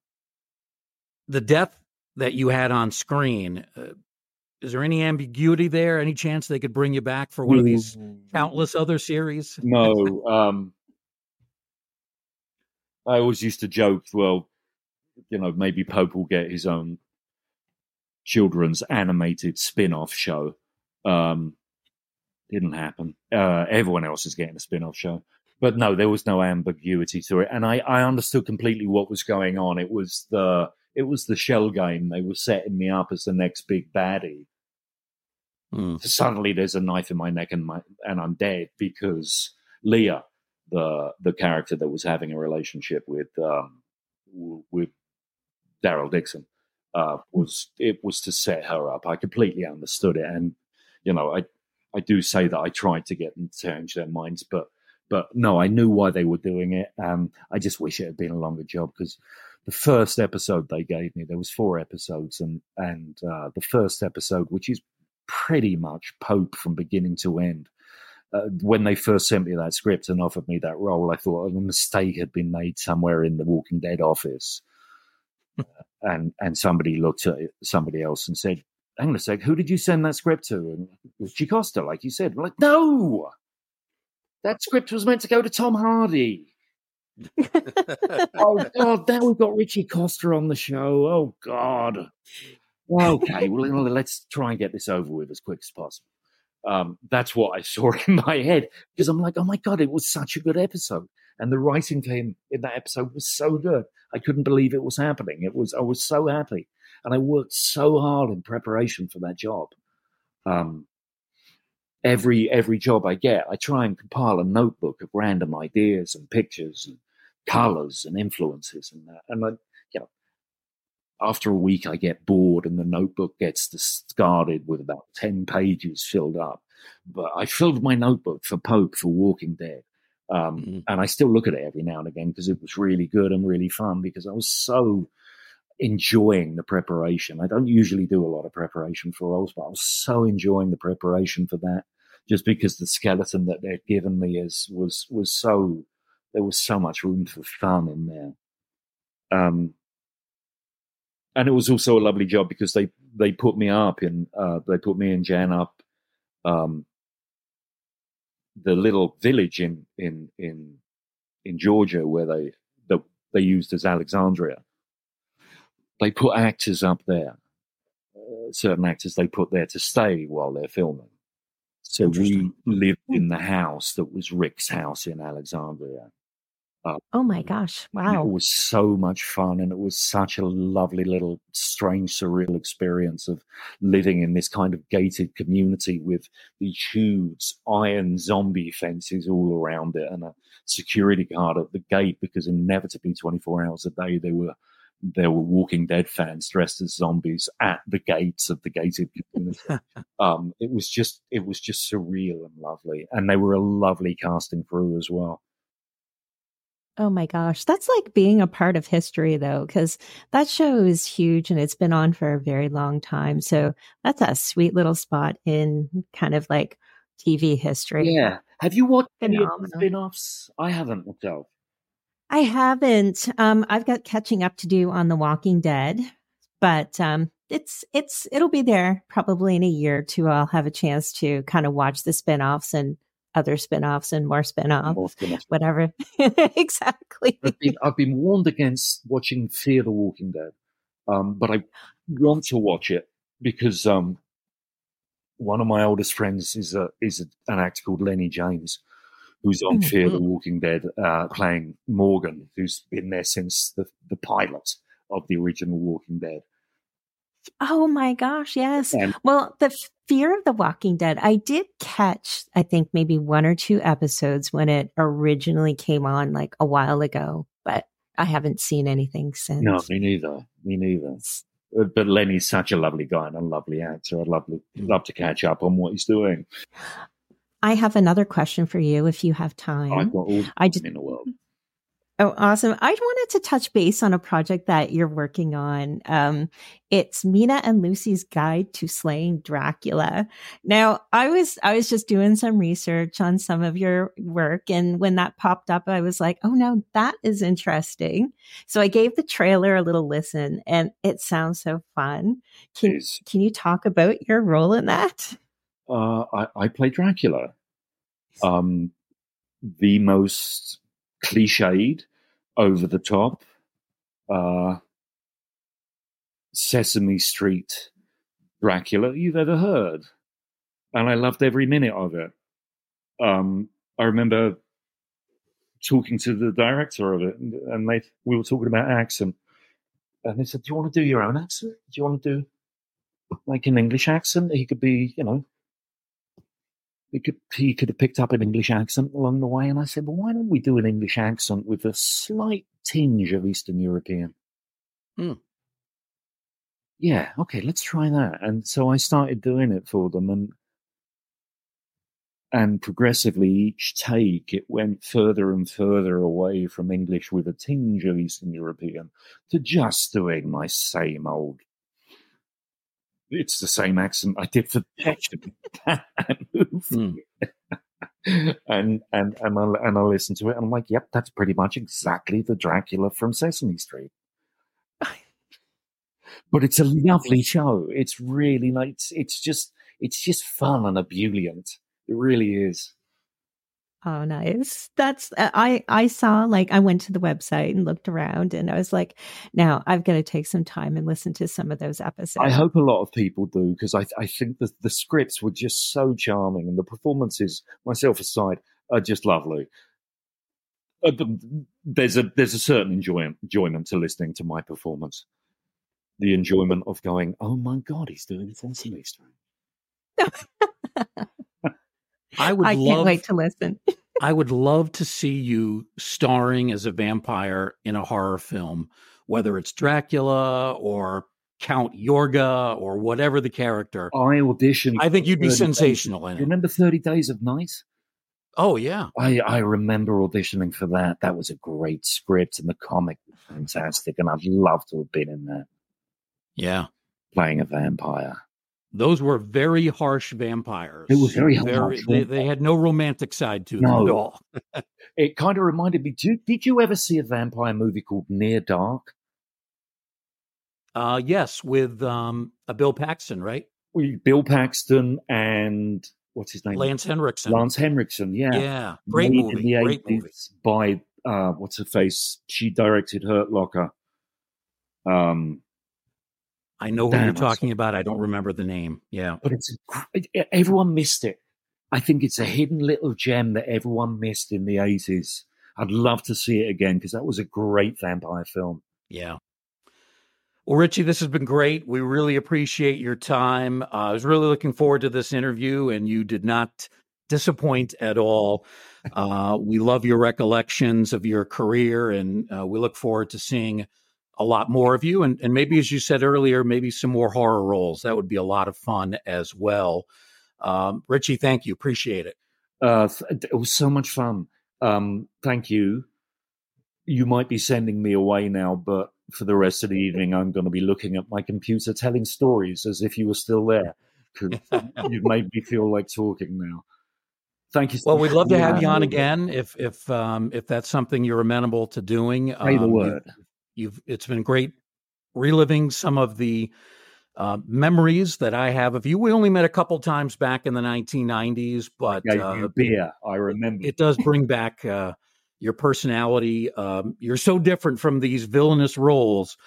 the death that you had on screen. Uh, is there any ambiguity there? Any chance they could bring you back for one of these countless other series? No. Um, I always used to joke, well, you know, maybe Pope will get his own children's animated spin-off show. Um, didn't happen. Uh, everyone else is getting a spin-off show, but no, there was no ambiguity to it, and I, I understood completely what was going on. It was the it was the shell game. They were setting me up as the next big baddie. Mm. Suddenly, there's a knife in my neck, and my and I'm dead because Leah, the the character that was having a relationship with um, with Daryl Dixon, uh, was it was to set her up. I completely understood it, and you know, I I do say that I tried to get them to change their minds, but but no, I knew why they were doing it. Um, I just wish it had been a longer job because the first episode they gave me, there was four episodes, and and uh, the first episode, which is pretty much Pope from beginning to end. Uh, when they first sent me that script and offered me that role, I thought a mistake had been made somewhere in the Walking Dead office, [laughs] and and somebody looked at somebody else and said, "Hang on a sec, who did you send that script to?" And it was Jocasta, like you said. I'm like, no, that script was meant to go to Tom Hardy. [laughs] oh God! Now we've got Ritchie Coster on the show. Oh God. Okay, well let's try and get this over with as quick as possible. Um, that's what I saw [laughs] in my head because I'm like, oh my God, it was such a good episode. And the writing him in that episode was so good. I couldn't believe it was happening. It was, I was so happy. And I worked so hard in preparation for that job. Um, every, every job I get, I try and compile a notebook of random ideas and pictures and colors and influences and that. And I, you know, after a week, I get bored and the notebook gets discarded with about 10 pages filled up. But I filled my notebook for Pope for Walking Dead. Um, mm-hmm. And I still look at it every now and again because it was really good and really fun because I was so enjoying the preparation. I don't usually do a lot of preparation for roles, but I was so enjoying the preparation for that just because the skeleton that they'd given me is was was so there was so much room for fun in there. Um, and it was also a lovely job because they they put me up in uh, they put me and Jan up um, the little village in in in in Georgia where they the, they used as Alexandria. They put actors up there, uh, certain actors they put there to stay while they're filming. So we lived in the house that was Rick's house in Alexandria. Uh, oh my gosh! Wow, it was so much fun, and it was such a lovely little, strange, surreal experience of living in this kind of gated community with these huge iron zombie fences all around it, and a security guard at the gate because inevitably, twenty four hours a day, there were there were Walking Dead fans dressed as zombies at the gates of the gated community. [laughs] um, it was just, it was just surreal and lovely, and they were a lovely casting crew as well. Oh my gosh. That's like being a part of history though, because that show is huge and it's been on for a very long time. So that's a sweet little spot in kind of like TV history. Yeah. Have you watched Phenomenal. any of the spin offs? I haven't myself. I haven't. Um, I've got catching up to do on The Walking Dead, but um, it's it's it'll be there probably in a year or two. I'll have a chance to kind of watch the spin-offs and other spin-offs and more spin-offs, more spin-offs. whatever. [laughs] exactly. I've been, I've been, warned against watching Fear the Walking Dead, um, but I want to watch it because um, one of my oldest friends is a, is a, an actor called Lenny James, who's on mm-hmm. Fear the Walking Dead, uh, playing Morgan, who's been there since the, the pilot of the original Walking Dead. Oh my gosh, yes. And, well, the Fear of the Walking Dead, I did catch, I think, maybe one or two episodes when it originally came on like a while ago, but I haven't seen anything since. No, me neither. Me neither. But Lenny's such a lovely guy and a lovely actor. I'd love, mm. love to catch up on what he's doing. I have another question for you if you have time. I've got all the I just, in the world. Oh, awesome. I wanted to touch base on a project that you're working on. Um, it's Mina and Lucy's Guide to Slaying Dracula. Now, I was, I was just doing some research on some of your work. And when that popped up, I was like, oh no, that is interesting. So I gave the trailer a little listen and it sounds so fun. Can, can you talk about your role in that? Uh, I, I play Dracula. Um, the most cliched, over the top, uh, Sesame Street Dracula you've ever heard. And I loved every minute of it. Um, I remember talking to the director of it, and, and they, we were talking about accent. And they said, Do you want to do your own accent? Do you want to do like an English accent? He could be, you know, could he could have picked up an English accent along the way, and I said, "Well, why don't we do an English accent with a slight tinge of Eastern European?" Hmm. Yeah, okay, let's try that. And so I started doing it for them, and and progressively each take it went further and further away from English with a tinge of Eastern European to just doing my same old. It's the same accent I did for [laughs] movie. Mm. and and and I, and I listen to it and I'm like, yep, that's pretty much exactly the Dracula from Sesame Street. [laughs] but it's a lovely show. It's really like it's, it's just it's just fun and ebullient. It really is. Oh, nice. That's uh, I I saw like I went to the website and looked around and I was like, now I've got to take some time and listen to some of those episodes. I hope a lot of people do because I I think the the scripts were just so charming and the performances, myself aside, are just lovely. Uh, the, there's a there's a certain enjoyment enjoyment to listening to my performance. The enjoyment of going, oh my god, he's doing Sesame Street. [laughs] I would. I love, can't wait to listen. I would love to see you starring as a vampire in a horror film, whether it's Dracula or Count Yorga or whatever the character. I auditioned. I think you'd be sensational in it. Remember Thirty Days of Night? Oh yeah, I, I remember auditioning for that. That was a great script, and the comic was fantastic, and I'd love to have been in that. Yeah, playing a vampire. Those were very harsh vampires. It was very, very harsh. They, they, had no romantic side to them at all. [laughs] it kind of reminded me. Did, did you ever see a vampire movie called Near Dark? Uh, yes, with um, a Bill Paxton, right? Bill Paxton and what's his name? Lance Henriksen. Lance Henriksen, yeah, yeah, great Made movie. great movie. By uh, what's her face? She directed Hurt Locker. Um, I know who you're talking about. I don't remember the name. Yeah. But it's everyone missed it. I think it's a hidden little gem that everyone missed in the 80s. I'd love to see it again because that was a great vampire film. Yeah. Well, Ritchie, this has been great. We really appreciate your time. Uh, I was really looking forward to this interview, and you did not disappoint at all. Uh, we love your recollections of your career, and uh, we look forward to seeing a lot more of you and, and maybe as you said earlier maybe some more horror roles. That would be a lot of fun as well. Um, Ritchie thank you. Appreciate it. Uh, it was so much fun. Um, thank you. You might be sending me away now but for the rest of the evening i'm going to be looking at my computer telling stories as if you were still there [laughs] you've made me feel like talking now. Thank you So well we'd love to have you on again if if um, if that's something you're amenable to doing. Say the um, word You've it's been great reliving some of the uh, memories that I have of you. We only met a couple times back in the 1990s, but uh, beer, I remember. It does bring back uh, your personality. Um, you're so different from these villainous roles.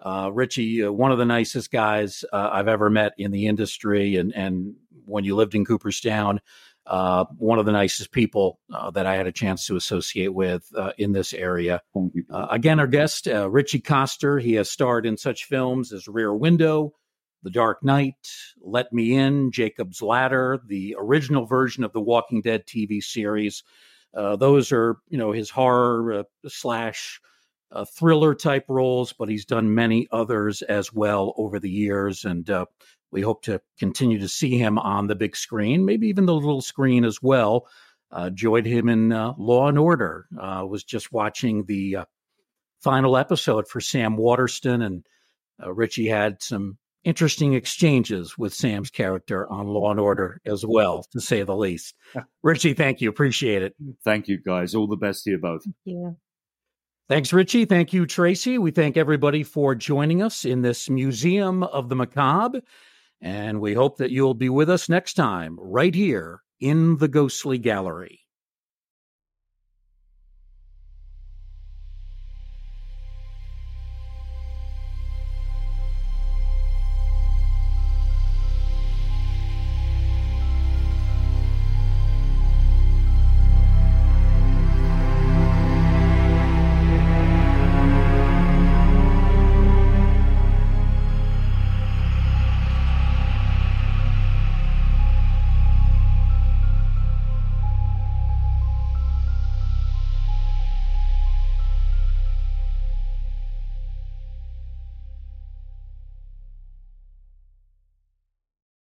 Uh, Ritchie, uh, one of the nicest guys uh, I've ever met in the industry, and and when you lived in Cooperstown, uh, one of the nicest people uh, that I had a chance to associate with uh, in this area. Uh, again, our guest, uh, Ritchie Coster, he has starred in such films as Rear Window, The Dark Knight, Let Me In, Jacob's Ladder, the original version of the Walking Dead TV series. Uh, those are, you know, his horror slash thriller type roles, but he's done many others as well over the years. And we hope to continue to see him on the big screen, maybe even the little screen as well. Uh, joined him in uh, Law and Order. Uh, was just watching the uh, final episode for Sam Waterston, and uh, Ritchie had some interesting exchanges with Sam's character on Law and Order as well, to say the least. Ritchie, thank you. Appreciate it. Thank you, guys. All the best to you both. Yeah. Thanks, Ritchie. Thank you, Tracy. We thank everybody for joining us in this Museum of the Macabre. And we hope that you'll be with us next time, right here in the Ghostly Gallery.